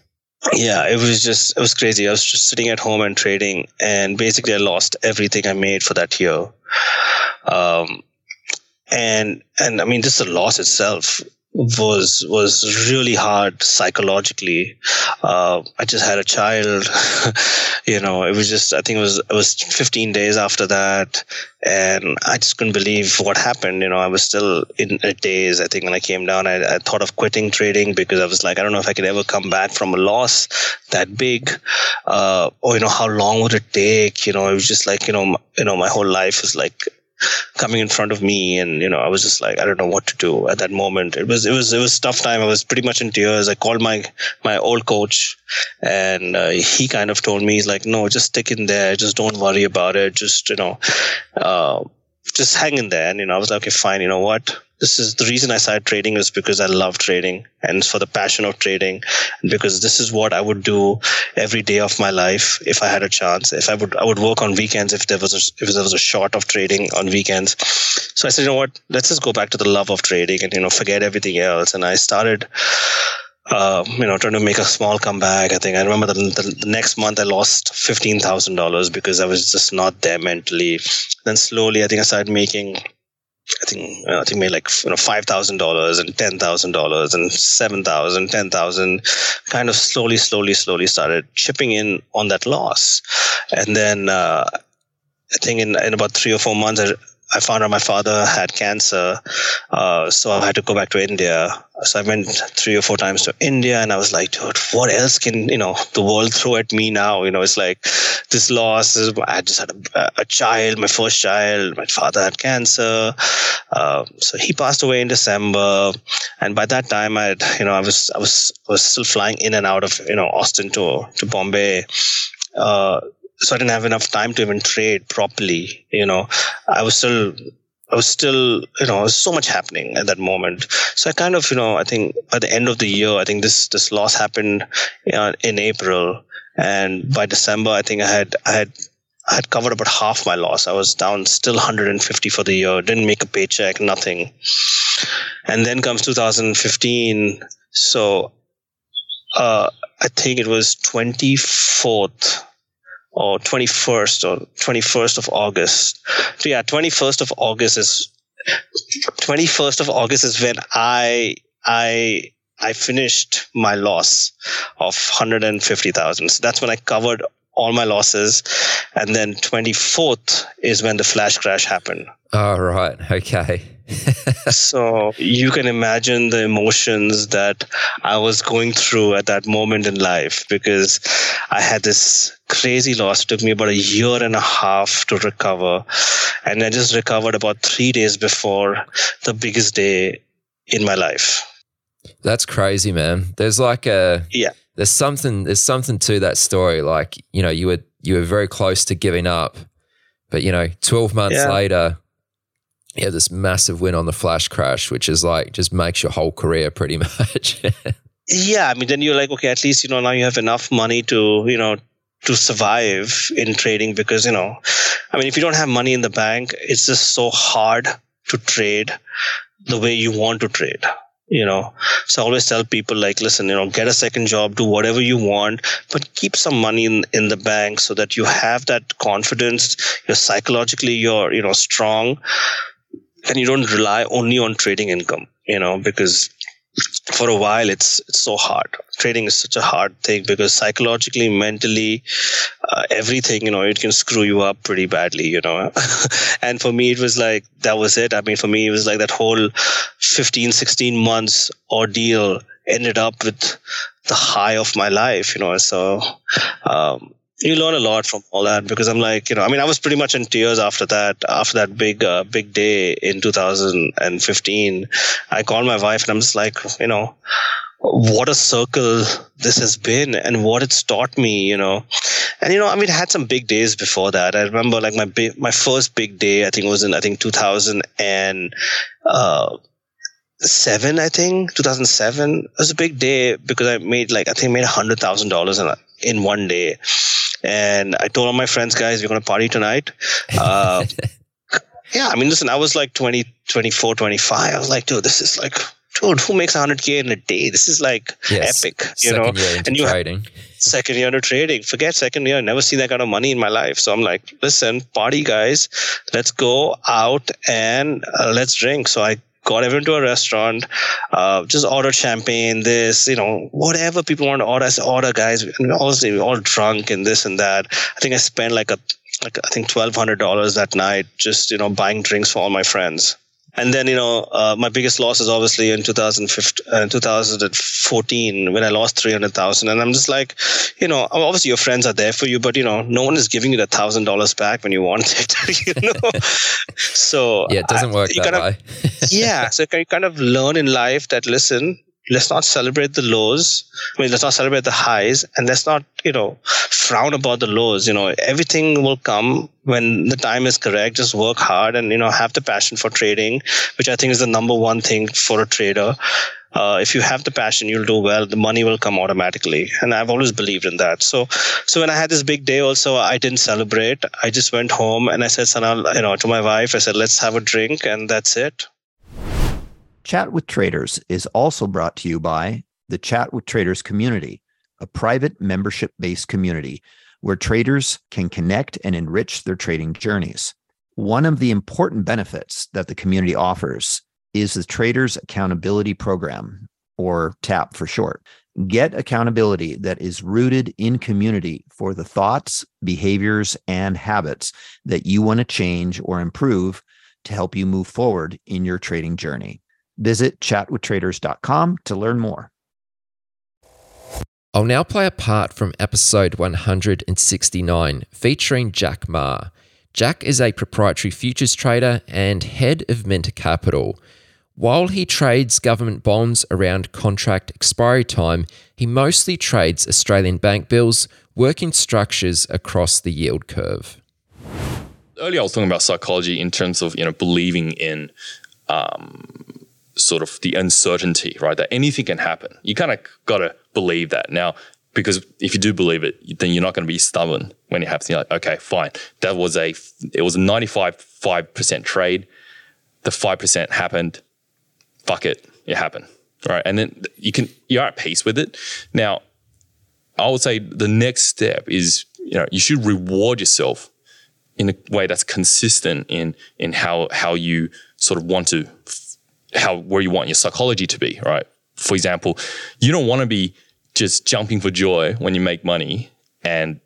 Yeah it was just it was crazy. I was just sitting at home and trading and basically i lost everything i made for that year. Um and and i mean just the loss itself was was really hard psychologically. Uh, I just had a child, you know. It was just I think it was it was 15 days after that, and I just couldn't believe what happened. You know, I was still in a daze. I think when I came down, I, I thought of quitting trading because I was like, I don't know if I could ever come back from a loss that big, uh, or you know, how long would it take? You know, it was just like you know, you know, my whole life was like coming in front of me and you know i was just like i don't know what to do at that moment. It was it was it was tough time. I was pretty much in tears. I called my my old coach and uh, he kind of told me he's like no just stick in there. Just don't worry about it. Just you know uh, just hang in there and you know i was like okay fine you know what this is the reason I started trading is because I love trading and for the passion of trading and because this is what I would do every day of my life if I had a chance. If I would, I would work on weekends if there was a, if there was a short of trading on weekends. So I said, you know what, let's just go back to the love of trading and, you know, forget everything else. And I started, uh, you know, trying to make a small comeback. I think I remember the, the, the next month I lost fifteen thousand dollars because I was just not there mentally. Then slowly, I think I started making I think uh, I think made like you know five thousand dollars and ten thousand dollars and seven thousand, ten thousand, kind of slowly, slowly, slowly started chipping in on that loss, and then uh, I think in in about three or four months I I found out my father had cancer, uh, so I had to go back to India. So I went three or four times to India, and I was like, dude, what else can you know the world throw at me now? You know, it's like this loss. I just had a, a child, my first child. My father had cancer, uh, so he passed away in December, and by that time, I had you know I was I was was still flying in and out of you know Austin to to Bombay. Uh, so I didn't have enough time to even trade properly. You know, I was still I was still, you know, so much happening at that moment. So I kind of, you know, I think at the end of the year, I think this this loss happened uh, in April, and by December, I think I had I had I had covered about half my loss. I was down still 150 for the year. Didn't make a paycheck, nothing. And then comes 2015. So uh, I think it was 24th or 21st or 21st of August. So yeah, 21st of August is 21st of August is when I I I finished my loss of 150,000. So that's when I covered all my losses. And then 24th is when the flash crash happened. All oh, right. Okay. so you can imagine the emotions that I was going through at that moment in life because I had this crazy loss. It took me about a year and a half to recover. And I just recovered about three days before the biggest day in my life. That's crazy, man. There's like a yeah. There's something. There's something to that story. Like you know, you were you were very close to giving up, but you know, 12 months yeah. later, yeah, this massive win on the flash crash, which is like just makes your whole career pretty much. yeah, I mean, then you're like, okay, at least you know now you have enough money to you know to survive in trading because you know, I mean, if you don't have money in the bank, it's just so hard to trade the way you want to trade you know. So i always tell people like listen you know get a second job do whatever you want but keep some money in, in the bank so that you have that confidence you're psychologically you're you know strong and you don't rely only on trading income you know because for a while it's it's so hard. Trading is such a hard thing because psychologically mentally uh, everything you know it can screw you up pretty badly you know. And for me it was like that was it. I mean for me it was like that whole 15 16 months ordeal ended up with the high of my life you know. So um, you learn a lot from all that because I'm like, you know, I mean, I was pretty much in tears after that, after that big, uh, big day in 2015. I called my wife and I'm just like, you know, what a circle this has been and what it's taught me, you know. And you know, I mean, I had some big days before that. I remember like my big, my first big day, I think was in I think 2000 and uh, seven, I think 2007. It was a big day because I made like I think I made a hundred thousand dollars in in one day and I told all my friends, guys, we're going to party tonight. Uh, yeah, I mean, listen, I was like 20, 24, 25. I was like, dude, this is like, dude, who makes 100K in a day? This is like yes. epic, you second know? Year and you trading. second year into trading. Forget second year. I never seen that kind of money in my life. So I'm like, listen, party guys, let's go out and uh, let's drink. So I got everyone to a restaurant, uh, just ordered champagne, this, you know, whatever people want to order, I said, order, guys. And obviously, we're all drunk and this and that. I think I spent like a, like I think twelve hundred dollars that night, just you know, buying drinks for all my friends. And then, you know, uh, my biggest loss is obviously in 2015, uh, 2014 when I lost 300,000. And I'm just like, you know, obviously your friends are there for you, but, you know, no one is giving you the thousand dollars back when you want it, you know? so yeah, it doesn't work I, that kind way. Of, yeah. So you kind of learn in life that, listen, let's not celebrate the lows. I mean, let's not celebrate the highs and let's not, you know, frown about the lows. You know, everything will come when the time is correct. Just work hard and, you know, have the passion for trading, which I think is the number one thing for a trader. Uh, if you have the passion, you'll do well. The money will come automatically, and I've always believed in that. So, so when I had this big day, also I didn't celebrate. I just went home and I said, "Sanal, you know, to my wife, I said, let's have a drink, and that's it." Chat with Traders is also brought to you by the Chat with Traders community, a private membership based community where traders can connect and enrich their trading journeys. One of the important benefits that the community offers is the Traders Accountability Program, or TAP for short. Get accountability that is rooted in community for the thoughts, behaviors, and habits that you want to change or improve to help you move forward in your trading journey. Visit chatwithtraders.com to learn more. I'll now play a part from episode 169 featuring Jack Ma. Jack is a proprietary futures trader and head of Mentor Capital. While he trades government bonds around contract expiry time, he mostly trades Australian bank bills, working structures across the yield curve. Earlier, I was talking about psychology in terms of you know believing in um, sort of the uncertainty, right? That anything can happen. You kind of got to believe that. Now, because if you do believe it, then you're not going to be stubborn when it happens. You're like, okay, fine. That was a, it was a 95, 5% trade. The 5% happened. Fuck it. It happened. Right. And then you can, you're at peace with it. Now, I would say the next step is, you know, you should reward yourself in a way that's consistent in, in how, how you sort of want to how where you want your psychology to be, right? For example, you don't want to be just jumping for joy when you make money and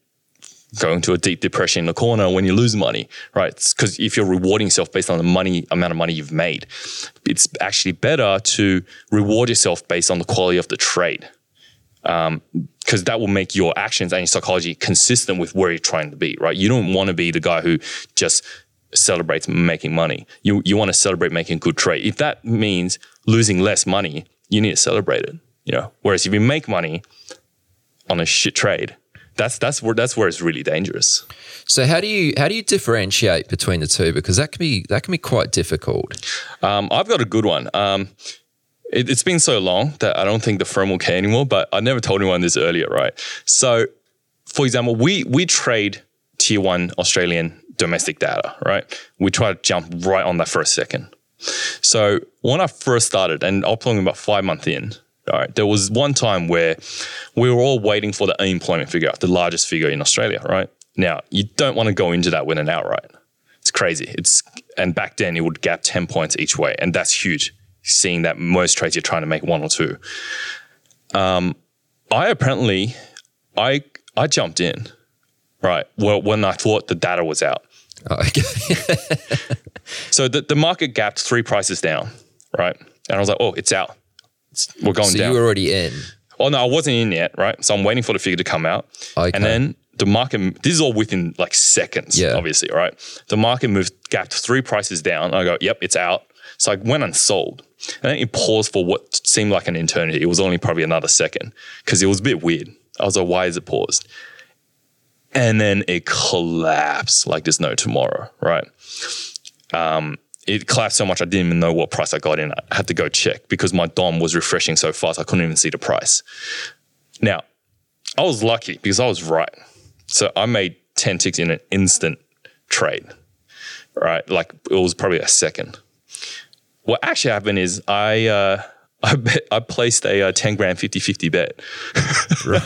going to a deep depression in the corner when you lose money, right? Because if you're rewarding yourself based on the money amount of money you've made, it's actually better to reward yourself based on the quality of the trade, because um, that will make your actions and your psychology consistent with where you're trying to be, right? You don't want to be the guy who just celebrates making money. You you want to celebrate making good trade. If that means losing less money, you need to celebrate it. You know. Whereas if you make money on a shit trade, that's that's where that's where it's really dangerous. So how do you how do you differentiate between the two? Because that can be that can be quite difficult. Um, I've got a good one. Um, it, it's been so long that I don't think the firm will care anymore. But I never told anyone this earlier, right? So, for example, we we trade tier one Australian domestic data, right? We try to jump right on that for a second. So when I first started, and I'm talking about five months in, all right, there was one time where we were all waiting for the unemployment figure, the largest figure in Australia, right? Now, you don't want to go into that with an outright. It's crazy. It's and back then it would gap 10 points each way, and that's huge. Seeing that most trades you're trying to make one or two. Um, I apparently I I jumped in, right? Well, when I thought the data was out. Oh, okay. so the, the market gapped three prices down, right? And I was like, oh, it's out. It's, we're going so down. you were already in. Oh no, I wasn't in yet, right? So I'm waiting for the figure to come out, Okay. and then the market. This is all within like seconds, Yeah. obviously, right? The market moved, gapped three prices down. I go, yep, it's out. So I went and sold, and then it paused for what seemed like an eternity. It was only probably another second because it was a bit weird. I was like, why is it paused? And then it collapsed like there's no tomorrow, right? Um, it collapsed so much I didn't even know what price I got in. I had to go check because my DOM was refreshing so fast I couldn't even see the price. Now, I was lucky because I was right. So I made 10 ticks in an instant trade, right? Like it was probably a second. What actually happened is I, uh, I, bet, I placed a uh, 10 grand 50 50 bet. Right.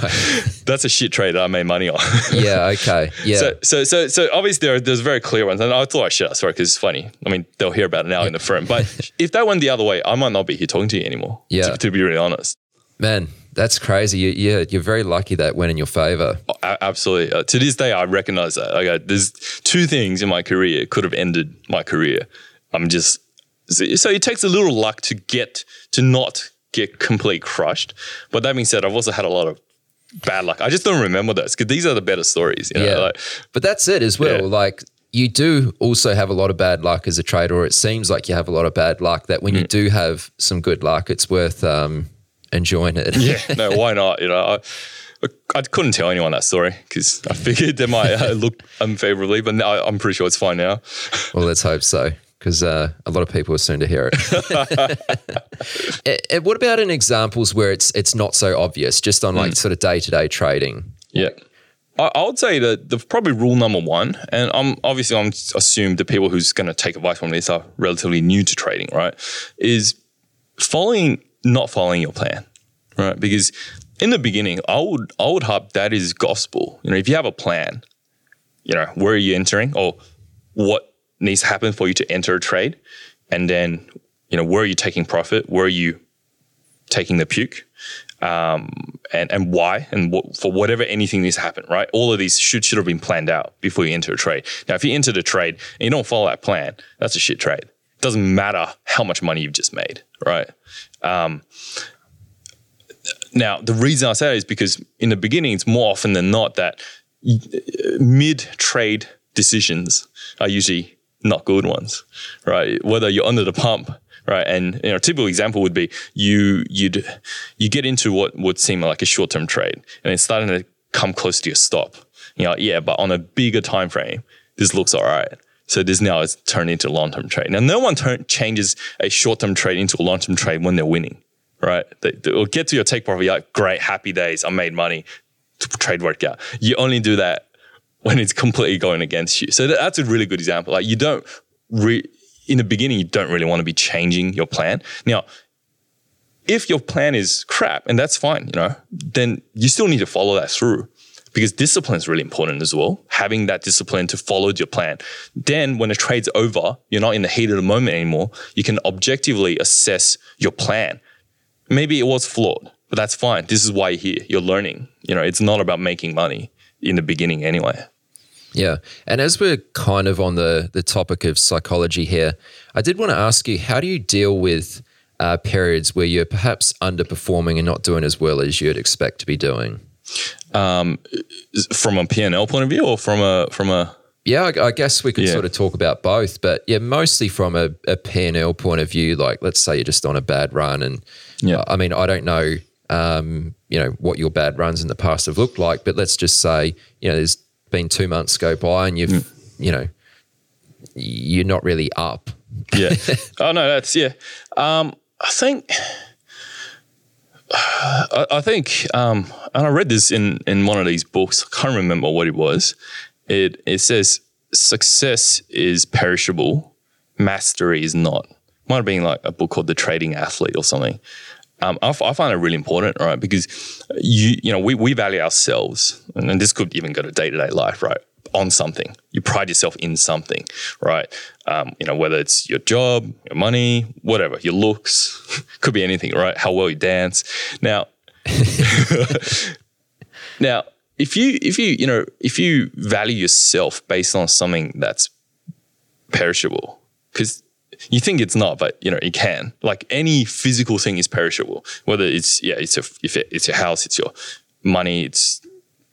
That's a shit trade that I made money on. yeah. Okay. Yeah. So, so, so, so obviously there, there's very clear ones, and I thought I should. Sorry, because it's funny. I mean, they'll hear about it now in the firm. But if that went the other way, I might not be here talking to you anymore. Yeah. To, to be really honest, Man, that's crazy. You, yeah, you're very lucky that went in your favor. A- absolutely. Uh, to this day, I recognize that. I go, there's two things in my career could have ended my career. I'm just so it takes a little luck to get to not get completely crushed. But that being said, I've also had a lot of bad luck. I just don't remember those because these are the better stories. You know, Yeah. like, But that's it as well. Yeah. Like you do also have a lot of bad luck as a trader, or it seems like you have a lot of bad luck. That when you Mm. do have some good luck, it's worth um, enjoying it. yeah, no, why not? You know, I, I couldn't tell anyone that story because I figured they might uh, look unfavorably, but now I'm pretty sure it's fine now. well, let's hope so, because uh, a lot of people are soon to hear it. What about in examples where it's it's not so obvious, just on Mm. like sort of day to day trading? Yeah. I, I would say that the probably rule number one, and I'm obviously I'm assume the people who's going to take advice from this are relatively new to trading, right? Is following not following your plan, right? Because in the beginning, I would I would hope that is gospel. You know, if you have a plan, you know, where are you entering or what needs to happen for you to enter a trade, and then you know where are you taking profit, where are you taking the puke, um, and and why, and what, for whatever anything needs to happen, right? All of these should should have been planned out before you enter a trade. Now, if you enter the trade and you don't follow that plan, that's a shit trade. It doesn't matter how much money you've just made, right? Um, now, the reason I say that is because in the beginning, it's more often than not that mid trade decisions are usually not good ones, right? Whether you're under the pump, right? And you know, a typical example would be you you'd you get into what would seem like a short term trade, and it's starting to come close to your stop. You know, yeah, but on a bigger time frame, this looks all right. So this now is turned into a long term trade. Now, no one turn, changes a short term trade into a long term trade when they're winning, right? They, they'll get to your take profit, like, great, happy days, I made money, trade worked out. You only do that when it's completely going against you. So that, that's a really good example. Like you don't re, in the beginning, you don't really want to be changing your plan. Now, if your plan is crap, and that's fine, you know, then you still need to follow that through because discipline is really important as well. Having that discipline to follow your plan. Then when the trade's over, you're not in the heat of the moment anymore. You can objectively assess your plan. Maybe it was flawed, but that's fine. This is why you're here. You're learning. You know, it's not about making money in the beginning anyway. Yeah. And as we're kind of on the, the topic of psychology here, I did want to ask you how do you deal with uh, periods where you're perhaps underperforming and not doing as well as you'd expect to be doing? Um, from a P&L point of view or from a, from a, Yeah, I, I guess we could Yeah. sort of talk about both, but yeah, mostly from a, a P&L point of view. Like, let's say you're just on a bad run, and Yeah. I mean, I don't know, um, you know, what your bad runs in the past have looked like, but let's just say, you know, there's been two months go by, and you've, Mm. you know, you're not really up. yeah. oh no, that's yeah. Um, I think I, I think um, and I read this in in one of these books. I can't remember what it was. It it says success is perishable, mastery is not. might have been like a book called The Trading Athlete or something. Um, I, f- I find it really important, right? Because you you know we, we value ourselves, and, this could even go to day to day life, right? On something, you pride yourself in something, right? Um, you know whether it's your job, your money, whatever, your looks, could be anything, right? How well you dance. Now, now if you if you you know if you value yourself based on something that's perishable, because you think it's not, but you know it can. Like any physical thing is perishable. Whether it's yeah, it's a, if it, it's your house, it's your money, it's,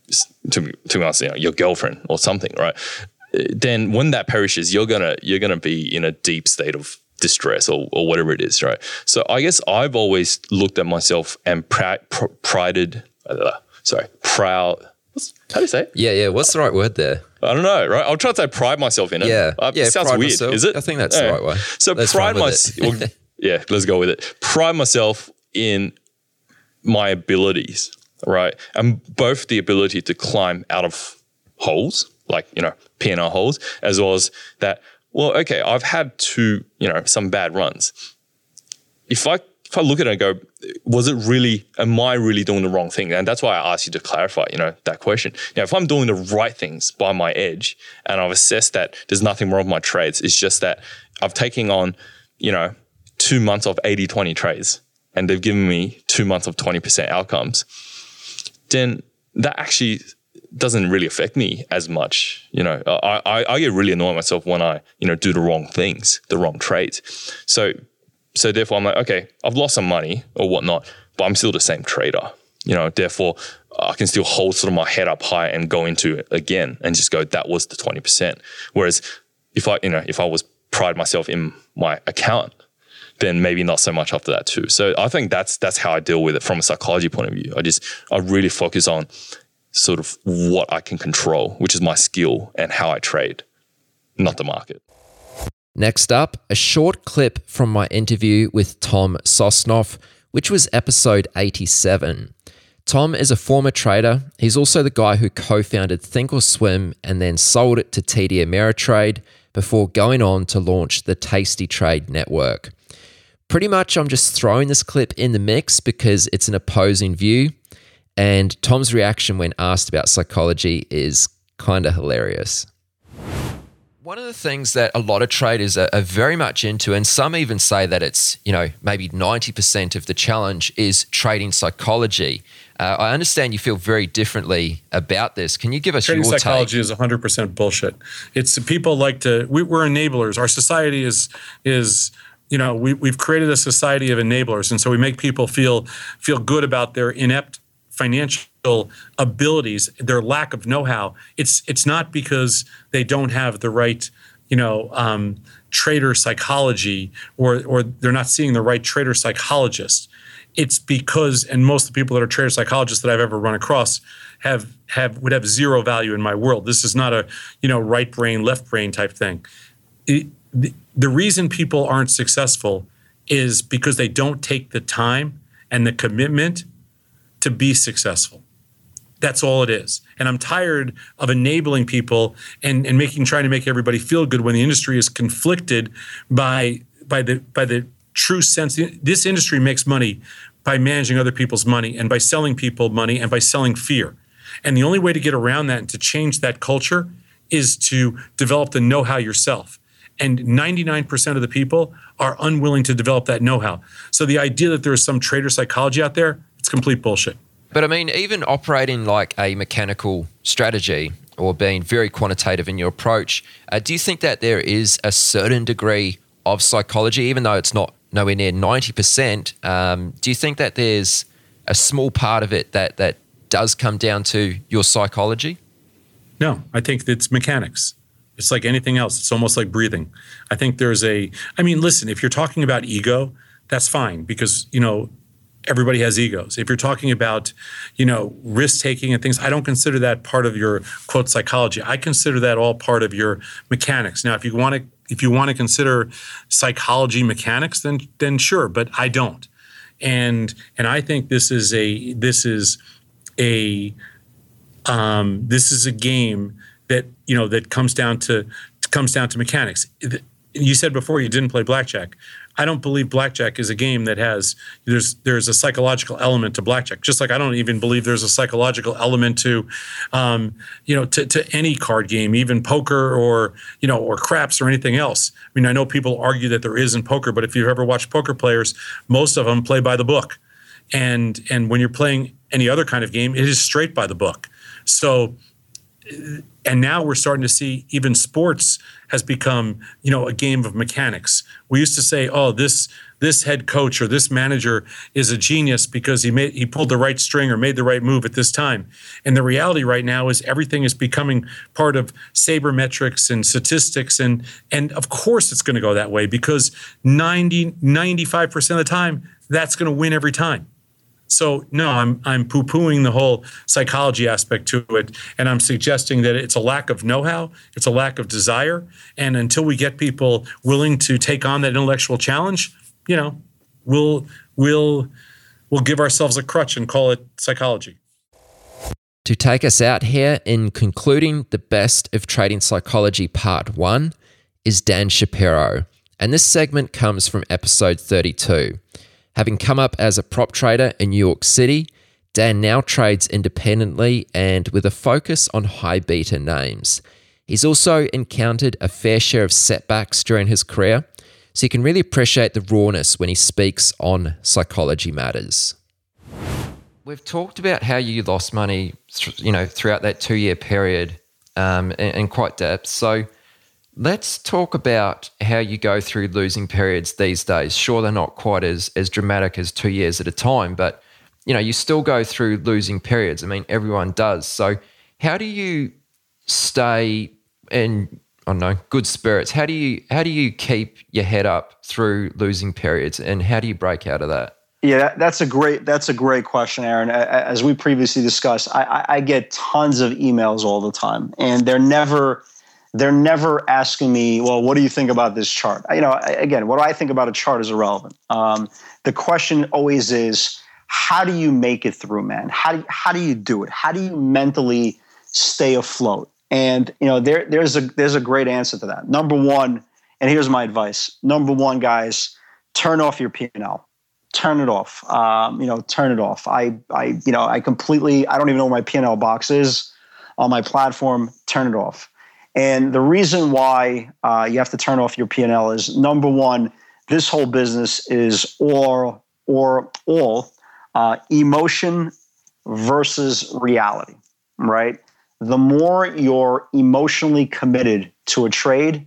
it's to to be honest, you know, your girlfriend or something, right? Then when that perishes, you're gonna you're gonna be in a deep state of distress or, or whatever it is, right? So I guess I've always looked at myself and pr- pr- prided, uh, sorry, proud. How do you say it? Yeah, yeah. What's the right word there? I don't know, right? I'll try to say pride myself in it. Yeah, uh, yeah. It sounds weird, myself. is it? I think that's Yeah. the right way. So Let's pride myself. it. yeah, let's go with it. Pride myself in my abilities, right? And both the ability to climb out of holes, like you know P&L holes, as well as that. Well, okay, I've had two, you know, some bad runs. If I I look at it and go, was it really? Am I really doing the wrong thing? And that's why I asked you to clarify, you know, that question. Now, if I'm doing the right things by my edge, and I've assessed that there's nothing wrong with my trades, it's just that I've taken on, you know, two months of 80-20 trades, and they've given me two months of 20% outcomes, then that actually doesn't really affect me as much. You know, I, I, I get really annoyed myself when I, you know, do the wrong things, the wrong trades. So, so therefore I'm like, okay, I've lost some money or whatnot, but I'm still the same trader. You know, therefore I can still hold sort of my head up high and go into it again and just go, that was the 20%. Whereas if I, you know, if I was pride myself in my account, then maybe not so much after that too. So I think that's that's how I deal with it from a psychology point of view. I just I really focus on sort of what I can control, which is my skill and how I trade, not the market. Next up, a short clip from my interview with Tom Sosnoff, which was episode 87. Tom is a former trader. He's also the guy who co founded Thinkorswim and then sold it to TD Ameritrade before going on to launch the Tasty Trade Network. Pretty much, I'm just throwing this clip in the mix because it's an opposing view. And Tom's reaction when asked about psychology is kind of hilarious. One of the things that a lot of traders are, are very much into, and some even say that it's, you know, maybe 90% of the challenge is trading psychology. Uh, I understand you feel very differently about this. Can you give us Trading your psychology is 100% bullshit. It's people like to we, we're enablers. Our society is is you know we we've created a society of enablers, and so we make people feel feel good about their inept financial abilities, their lack of know-how. It's it's not because they don't have the right you know um, trader psychology or or they're not seeing the right trader psychologist it's because and most of the people that are trader psychologists that I've ever run across have have would have zero value in my world. This is not a you know right brain left brain type thing. It, the, the reason people aren't successful is because they don't take the time and the commitment to be successful. That's all it is. And I'm tired of enabling people and, and making trying to make everybody feel good when the industry is conflicted by by the by the true sense. This industry makes money by managing other people's money and by selling people money and by selling fear. And the only way to get around that and to change that culture is to develop the know-how yourself. And 99% of the people are unwilling to develop that know-how. So the idea that there is some trader psychology out there, it's complete bullshit. But I mean, even operating like a mechanical strategy or being very quantitative in your approach, uh, do you think that there is a certain degree of psychology, even though it's not nowhere near 90%? Um, do you think that there's a small part of it that, that does come down to your psychology? No, I think it's mechanics. It's like anything else. It's almost like breathing. I think there's a, I mean, listen, if you're talking about ego, that's fine because, you know, everybody has egos. If you're talking about, you know, risk taking and things, I don't consider that part of your quote psychology. I consider that all part of your mechanics. Now, if you want to, if you want to consider psychology mechanics, then then sure, but I don't. And and I think this is a this is a um, this is a game that you know that comes down to comes down to mechanics. You said before you didn't play blackjack. I don't believe blackjack is a game that has there's there's a psychological element to blackjack. Just like I don't even believe there's a psychological element to, um, you know, to, to any card game, even poker or you know or craps or anything else. I mean, I know people argue that there is in poker, but if you've ever watched poker players, most of them play by the book, and and when you're playing any other kind of game, it is straight by the book. So and now we're starting to see even sports has become you know a game of mechanics. We used to say oh this this head coach or this manager is a genius because he made he pulled the right string or made the right move at this time. And the reality right now is everything is becoming part of sabermetrics and statistics and and of course it's going to go that way because 90 95% of the time that's going to win every time so no, I'm I'm poo-pooing the whole psychology aspect to it, and I'm suggesting that it's a lack of know-how, it's a lack of desire, and until we get people willing to take on that intellectual challenge, you know, we'll we'll we'll give ourselves a crutch and call it psychology. To take us out here in concluding the best of trading psychology part 1 is Dan Shapiro, and this segment comes from episode 32. Having come up as a prop trader in New York City, Dan now trades independently and with a focus on high beta names. He's also encountered a fair share of setbacks during his career, so you can really appreciate the rawness when he speaks on psychology matters. We've talked about how you lost money, you know, throughout that two-year period, um, in, in quite depth. So, Let's talk about how you go through losing periods these days. Sure, they're not quite as as dramatic as two years at a time, but you know you still go through losing periods. I mean, everyone does. So, how do you stay in I don't know good spirits? How do you how do you keep your head up through losing periods, and how do you break out of that? Yeah, that's a great that's a great question, Aaron. As we previously discussed, I, I get tons of emails all the time, and they're never they're never asking me, well, what do you think about this chart? You know, again, what do I think about a chart is irrelevant. Um, the question always is, how do you make it through, man? How do how do you do it? How do you mentally stay afloat? And you know, there there's a there's a great answer to that. Number one, and here's my advice. Number one, guys, turn off your P&L. Turn it off. Um, you know, turn it off. I I you know I completely I don't even know where my P&L box is on my platform. Turn it off. And the reason why uh, you have to turn off your P&L is number one, this whole business is all or all uh, emotion versus reality, right? The more you're emotionally committed to a trade,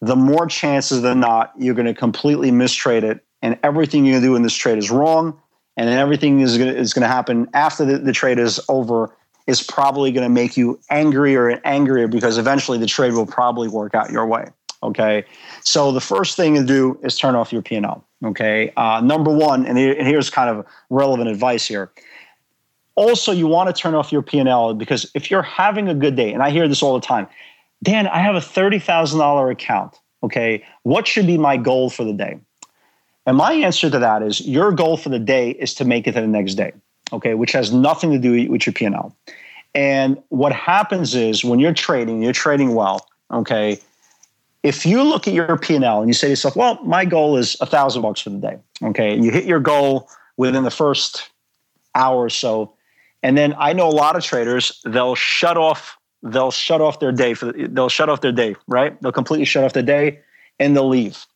the more chances than not you're going to completely mistrade it, and everything to do in this trade is wrong, and then everything is going to, is to happen after the, the trade is over is probably going to make you angrier and angrier because eventually the trade will probably work out your way. Okay. So the first thing to do is turn off your P&L. Okay. Uh, number one, and, here, and here's kind of relevant advice here. Also, you want to turn off your P&L because if you're having a good day, and I hear this all the time, Dan, I have a $30,000 account. Okay. What should be my goal for the day? And my answer to that is your goal for the day is to make it to the next day okay, which has nothing to do with your P&L. And what happens is when you're trading, you're trading well, okay, if you look at your P&L and you say to yourself, well, my goal is a thousand bucks for the day, okay, and you hit your goal within the first hour or so, and then I know a lot of traders, they'll shut off, they'll shut off their day for, the, they'll shut off their day, right? They'll completely shut off their day and they'll leave.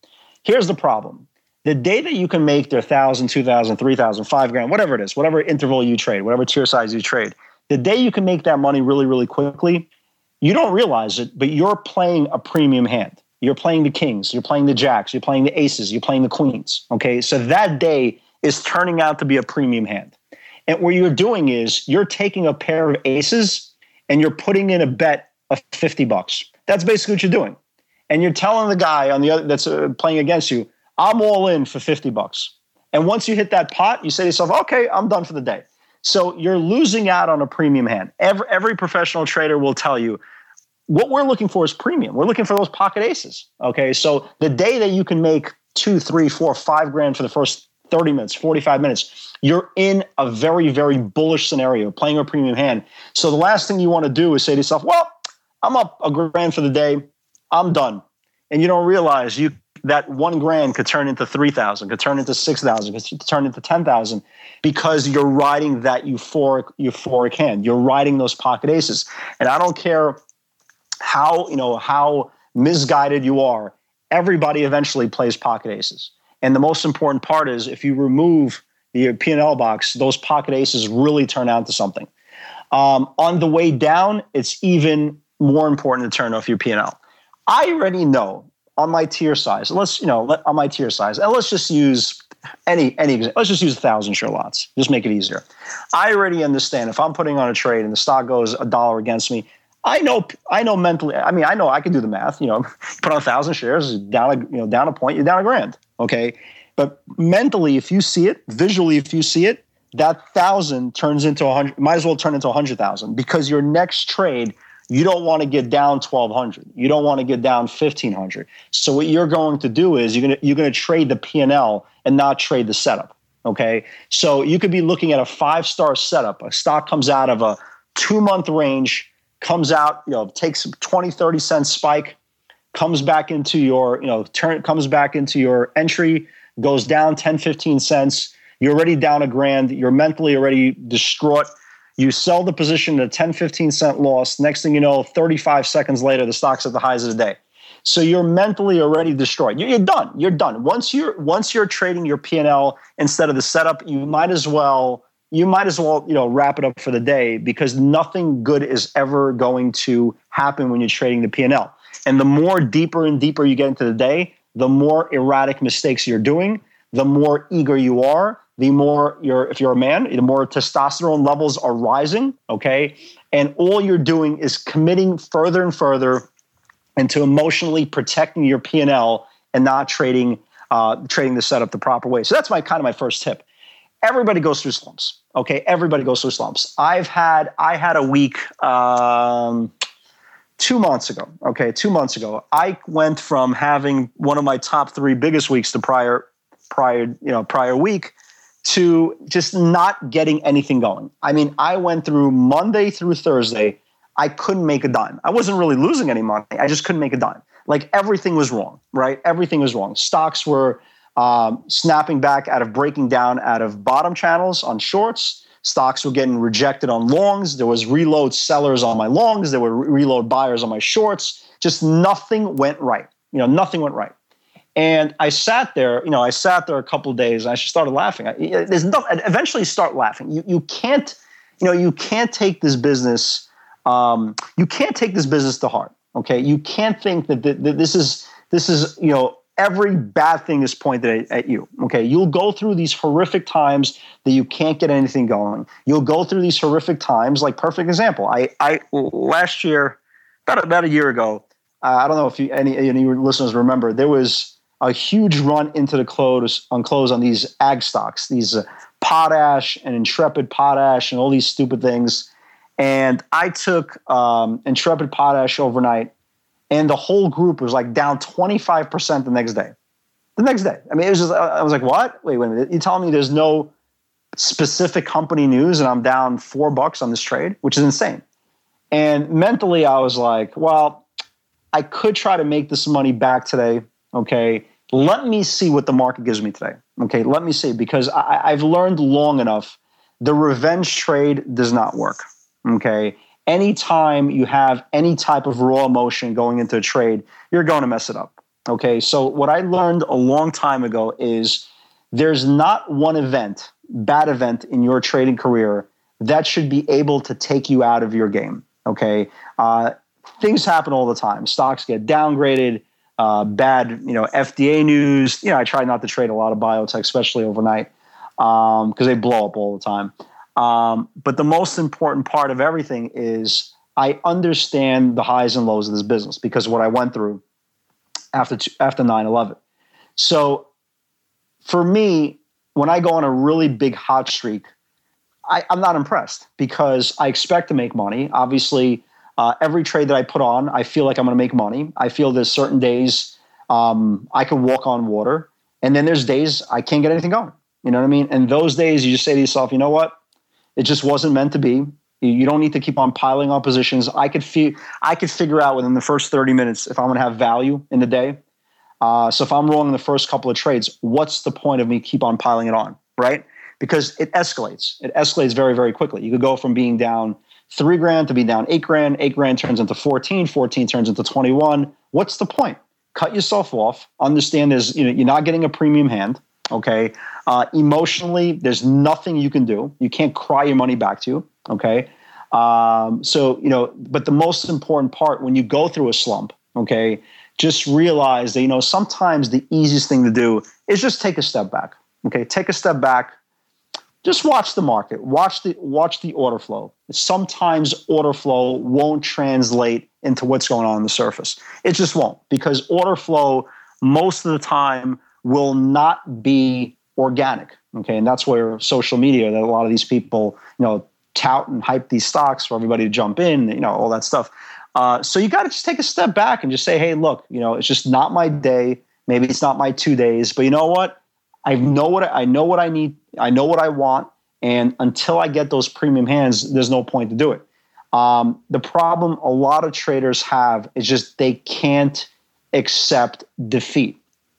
Here's the problem the day that you can make their thousand, two thousand, three thousand, five grand, whatever it is, whatever interval you trade, whatever tier size you trade, the day you can make that money really, really quickly, you don't realize it, but you're playing a premium hand. You're playing the kings, you're playing the jacks, you're playing the aces, you're playing the queens. Okay. So that day is turning out to be a premium hand. And what you're doing is you're taking a pair of aces and you're putting in a bet of 50 bucks. That's basically what you're doing. And you're telling the guy on the other that's uh, playing against you, I'm all in for 50 bucks. And once you hit that pot, you say to yourself, okay, I'm done for the day. So you're losing out on a premium hand. Every, every professional trader will tell you what we're looking for is premium. We're looking for those pocket aces. Okay. So the day that you can make two, three, four, five grand for the first 30 minutes, 45 minutes, you're in a very, very bullish scenario, playing a premium hand. So the last thing you want to do is say to yourself, well, I'm up a grand for the day. I'm done. And you don't realize you that one grand could turn into 3,000, could turn into 6,000, could turn into 10,000 because you're riding that euphoric, euphoric hand. You're riding those pocket aces. And I don't care how, you know, how misguided you are. Everybody eventually plays pocket aces. And the most important part is if you remove the P&L box, those pocket aces really turn out to something. Um, on the way down, it's even more important to turn off your P&L. I already know on my tier size. Let's you know on my tier size, and let's just use any any. Let's just use a thousand share lots. Just make it easier. I already understand if I'm putting on a trade and the stock goes a dollar against me. I know I know mentally. I mean, I know I can do the math. You know, put on a thousand shares, down a you know down a point, you're down a grand. Okay, but mentally, if you see it, visually, if you see it, that thousand turns into a hundred. Might as well turn into a hundred thousand because your next trade you don't want to get down 1200 you don't want to get down 1500 so what you're going to do is you're going to you're going to trade the p&l and not trade the setup okay? So you could be looking at a five star setup. A stock comes out of a two month range comes out you know takes 20 30 cent spike comes back into your you know turn comes back into your entry goes down 10 15 cents. You're already down a grand. You're mentally already distraught you sell the position at a 10, 15 cent loss. Next thing you know, 35 seconds later, the stock's at the highs of the day. So you're mentally already destroyed. You're, done. You're done. Once you're once you're trading your P&L instead of the setup, you might as well you might as well you know wrap it up for the day because nothing good is ever going to happen when you're trading the P&L. And the more deeper and deeper you get into the day, the more erratic mistakes you're doing, the more eager you are, the more you're if you're a man the more testosterone levels are rising okay? And all you're doing is committing further and further into emotionally protecting your p&l and not trading uh, trading the setup the proper way. So that's my kind of my first tip. Everybody goes through slumps okay? Everybody goes through slumps. I've had i had a week um, two months ago okay? Two months ago i went from having one of my top three biggest weeks the prior prior you know prior week to just not getting anything going. I mean, I went through Monday through Thursday. I couldn't make a dime. I wasn't really losing any money. I just couldn't make a dime. Like everything was wrong, right? Everything was wrong. Stocks were um, snapping back out of breaking down out of bottom channels on shorts. Stocks were getting rejected on longs. There was reload sellers on my longs. There were reload buyers on my shorts. Just nothing went right. You know, nothing went right. And I sat there, you know, I sat there a couple of days and I just started laughing. I, there's no, eventually start laughing. You, you can't, you know, you can't take this business, um, you can't take this business to heart. Okay. You can't think that, that, this is, this is, you know, every bad thing is pointed at, at, you. Okay. You'll go through these horrific times that you can't get anything going. You'll go through these horrific times, like perfect example. I, I last year, about, about a year ago, uh, I don't know if you, any, any listeners remember, there was, a huge run into the close on close on these ag stocks, these uh, potash and intrepid potash and all these stupid things. And I took um, intrepid potash overnight, and the whole group was like down 25% the next day. The next day. I mean, it was just, I was like, what? Wait, wait a minute. You're telling me there's no specific company news and I'm down four bucks on this trade, which is insane. And mentally, I was like, well, I could try to make this money back today. Okay let me see what the market gives me today. Okay, let me see because I, I've learned long enough the revenge trade does not work. Okay, anytime you have any type of raw emotion going into a trade, you're going to mess it up. Okay, so what I learned a long time ago is there's not one event, bad event in your trading career that should be able to take you out of your game. Okay, uh, things happen all the time. Stocks get downgraded uh, bad, you know, FDA news. You know, I try not to trade a lot of biotech, especially overnight, because um, they blow up all the time. Um, but the most important part of everything is I understand the highs and lows of this business because what I went through after after 9-11. So for me, when I go on a really big hot streak, I, I'm not impressed because I expect to make money. Obviously, uh, every trade that I put on, I feel like I'm going to make money. I feel there's certain days um, I can walk on water, and then there's days I can't get anything going. You know what I mean? And those days, you just say to yourself, you know what? It just wasn't meant to be. You don't need to keep on piling on positions. I could feel, I could figure out within the first 30 minutes if I'm going to have value in the day. Uh, so if I'm wrong in the first couple of trades, what's the point of me keep on piling it on, right? Because it escalates. It escalates very, very quickly. You could go from being down three grand to be down eight grand. Eight grand turns into 14. 14 turns into 21. What's the point? Cut yourself off. Understand there's, you know, you're not getting a premium hand. Okay. Uh, emotionally, there's nothing you can do. You can't cry your money back to you. Okay. Um, so, you know, but the most important part when you go through a slump, okay, just realize that, you know, sometimes the easiest thing to do is just take a step back. Okay. Take a step back. Just watch the market. Watch the watch the order flow. Sometimes order flow won't translate into what's going on on the surface. It just won't because order flow most of the time will not be organic. Okay, and that's where social media that a lot of these people, you know, tout and hype these stocks for everybody to jump in, you know, all that stuff. Uh, so you got to just take a step back and just say, hey, look, you know, it's just not my day. Maybe it's not my two days, but you know what? I know what I, I know what I need. I know what I want, and until I get those premium hands, there's no point to do it. Um, the problem a lot of traders have is just they can't accept defeat.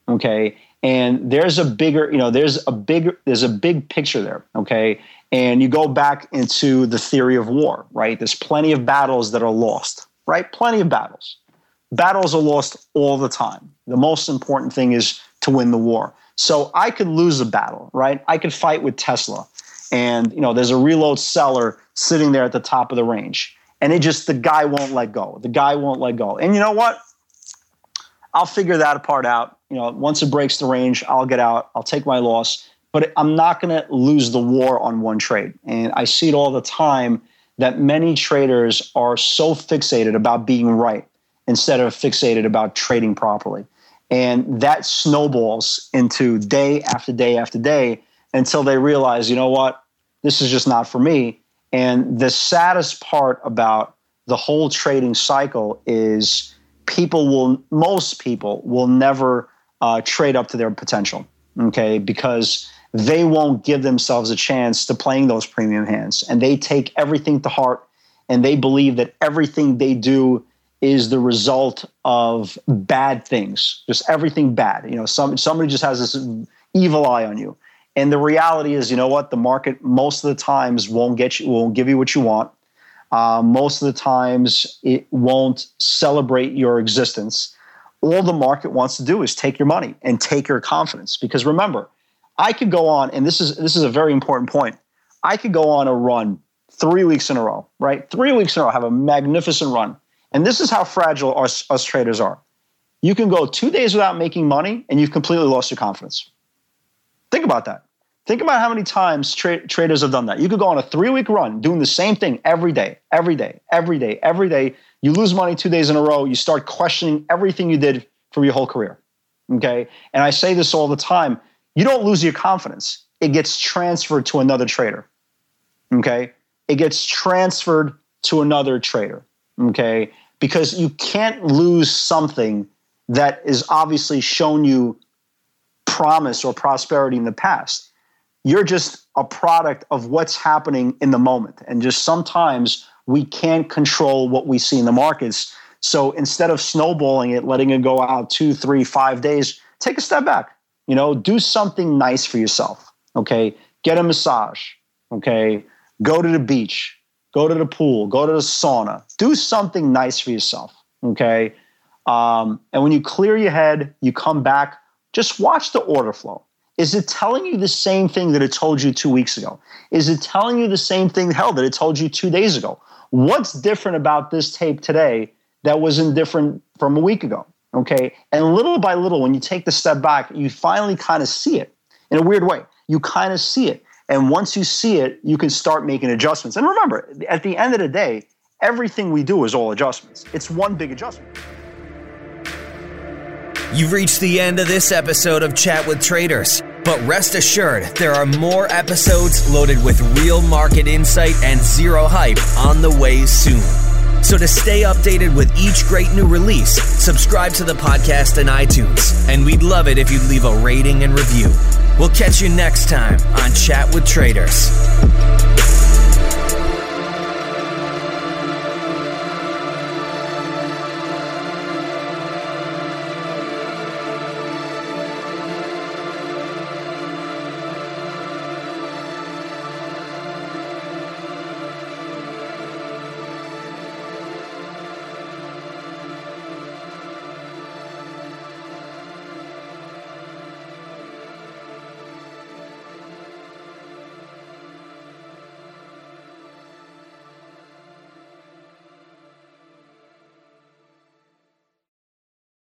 Okay, and there's a bigger you know there's a bigger there's a big picture there okay? And you go back into the theory of war right? There's plenty of battles that are lost right? Plenty of battles. Battles are lost all the time. The most important thing is to win the war so i could lose a battle right i could fight with tesla and you know there's a reload seller sitting there at the top of the range and it just the guy won't let go the guy won't let go and you know what I'll figure that part out. You know, once it breaks the range, I'll get out. I'll take my loss, but I'm not going to lose the war on one trade. And I see it all the time that many traders are so fixated about being right instead of fixated about trading properly. And that snowballs into day after day after day until they realize, you know what, this is just not for me. And the saddest part about the whole trading cycle is people will most people will never uh, trade up to their potential okay? Because they won't give themselves a chance to playing those premium hands. And they take everything to heart and they believe that everything they do is the result of bad things just everything bad you know some, somebody just has this evil eye on you and the reality is you know what the market most of the times won't get you won't give you what you want uh, most of the times, it won't celebrate your existence. All the market wants to do is take your money and take your confidence. Because remember, I could go on, and this is this is a very important point. I could go on a run three weeks in a row, right? Three weeks in a row, have a magnificent run. And this is how fragile us, us traders are. You can go two days without making money, and you've completely lost your confidence. Think about that. Think about how many times tra- traders have done that. You could go on a three week run doing the same thing every day, every day, every day, every day. You lose money two days in a row. You start questioning everything you did for your whole career. Okay. And I say this all the time you don't lose your confidence, it gets transferred to another trader. Okay. It gets transferred to another trader. Okay. Because you can't lose something that is obviously shown you promise or prosperity in the past you're just a product of what's happening in the moment. And just sometimes we can't control what we see in the markets. So instead of snowballing it, letting it go out two, three, five days, take a step back. You know, do something nice for yourself. Okay. Get a massage. Okay. Go to the beach. Go to the pool. Go to the sauna. Do something nice for yourself. Okay. Um, and when you clear your head, you come back, just watch the order flow. Is it telling you the same thing that it told you two weeks ago? Is it telling you the same thing, hell, that it told you two days ago? What's different about this tape today that wasn't different from a week ago? Okay. And little by little, when you take the step back, you finally kind of see it in a weird way. You kind of see it. And once you see it, you can start making adjustments. And remember, at the end of the day, everything we do is all adjustments. It's one big adjustment. You've reached the end of this episode of Chat with Traders. But rest assured, there are more episodes loaded with real market insight and zero hype on the way soon. So to stay updated with each great new release, subscribe to the podcast in iTunes. And we'd love it if you'd leave a rating and review. We'll catch you next time on Chat with Traders.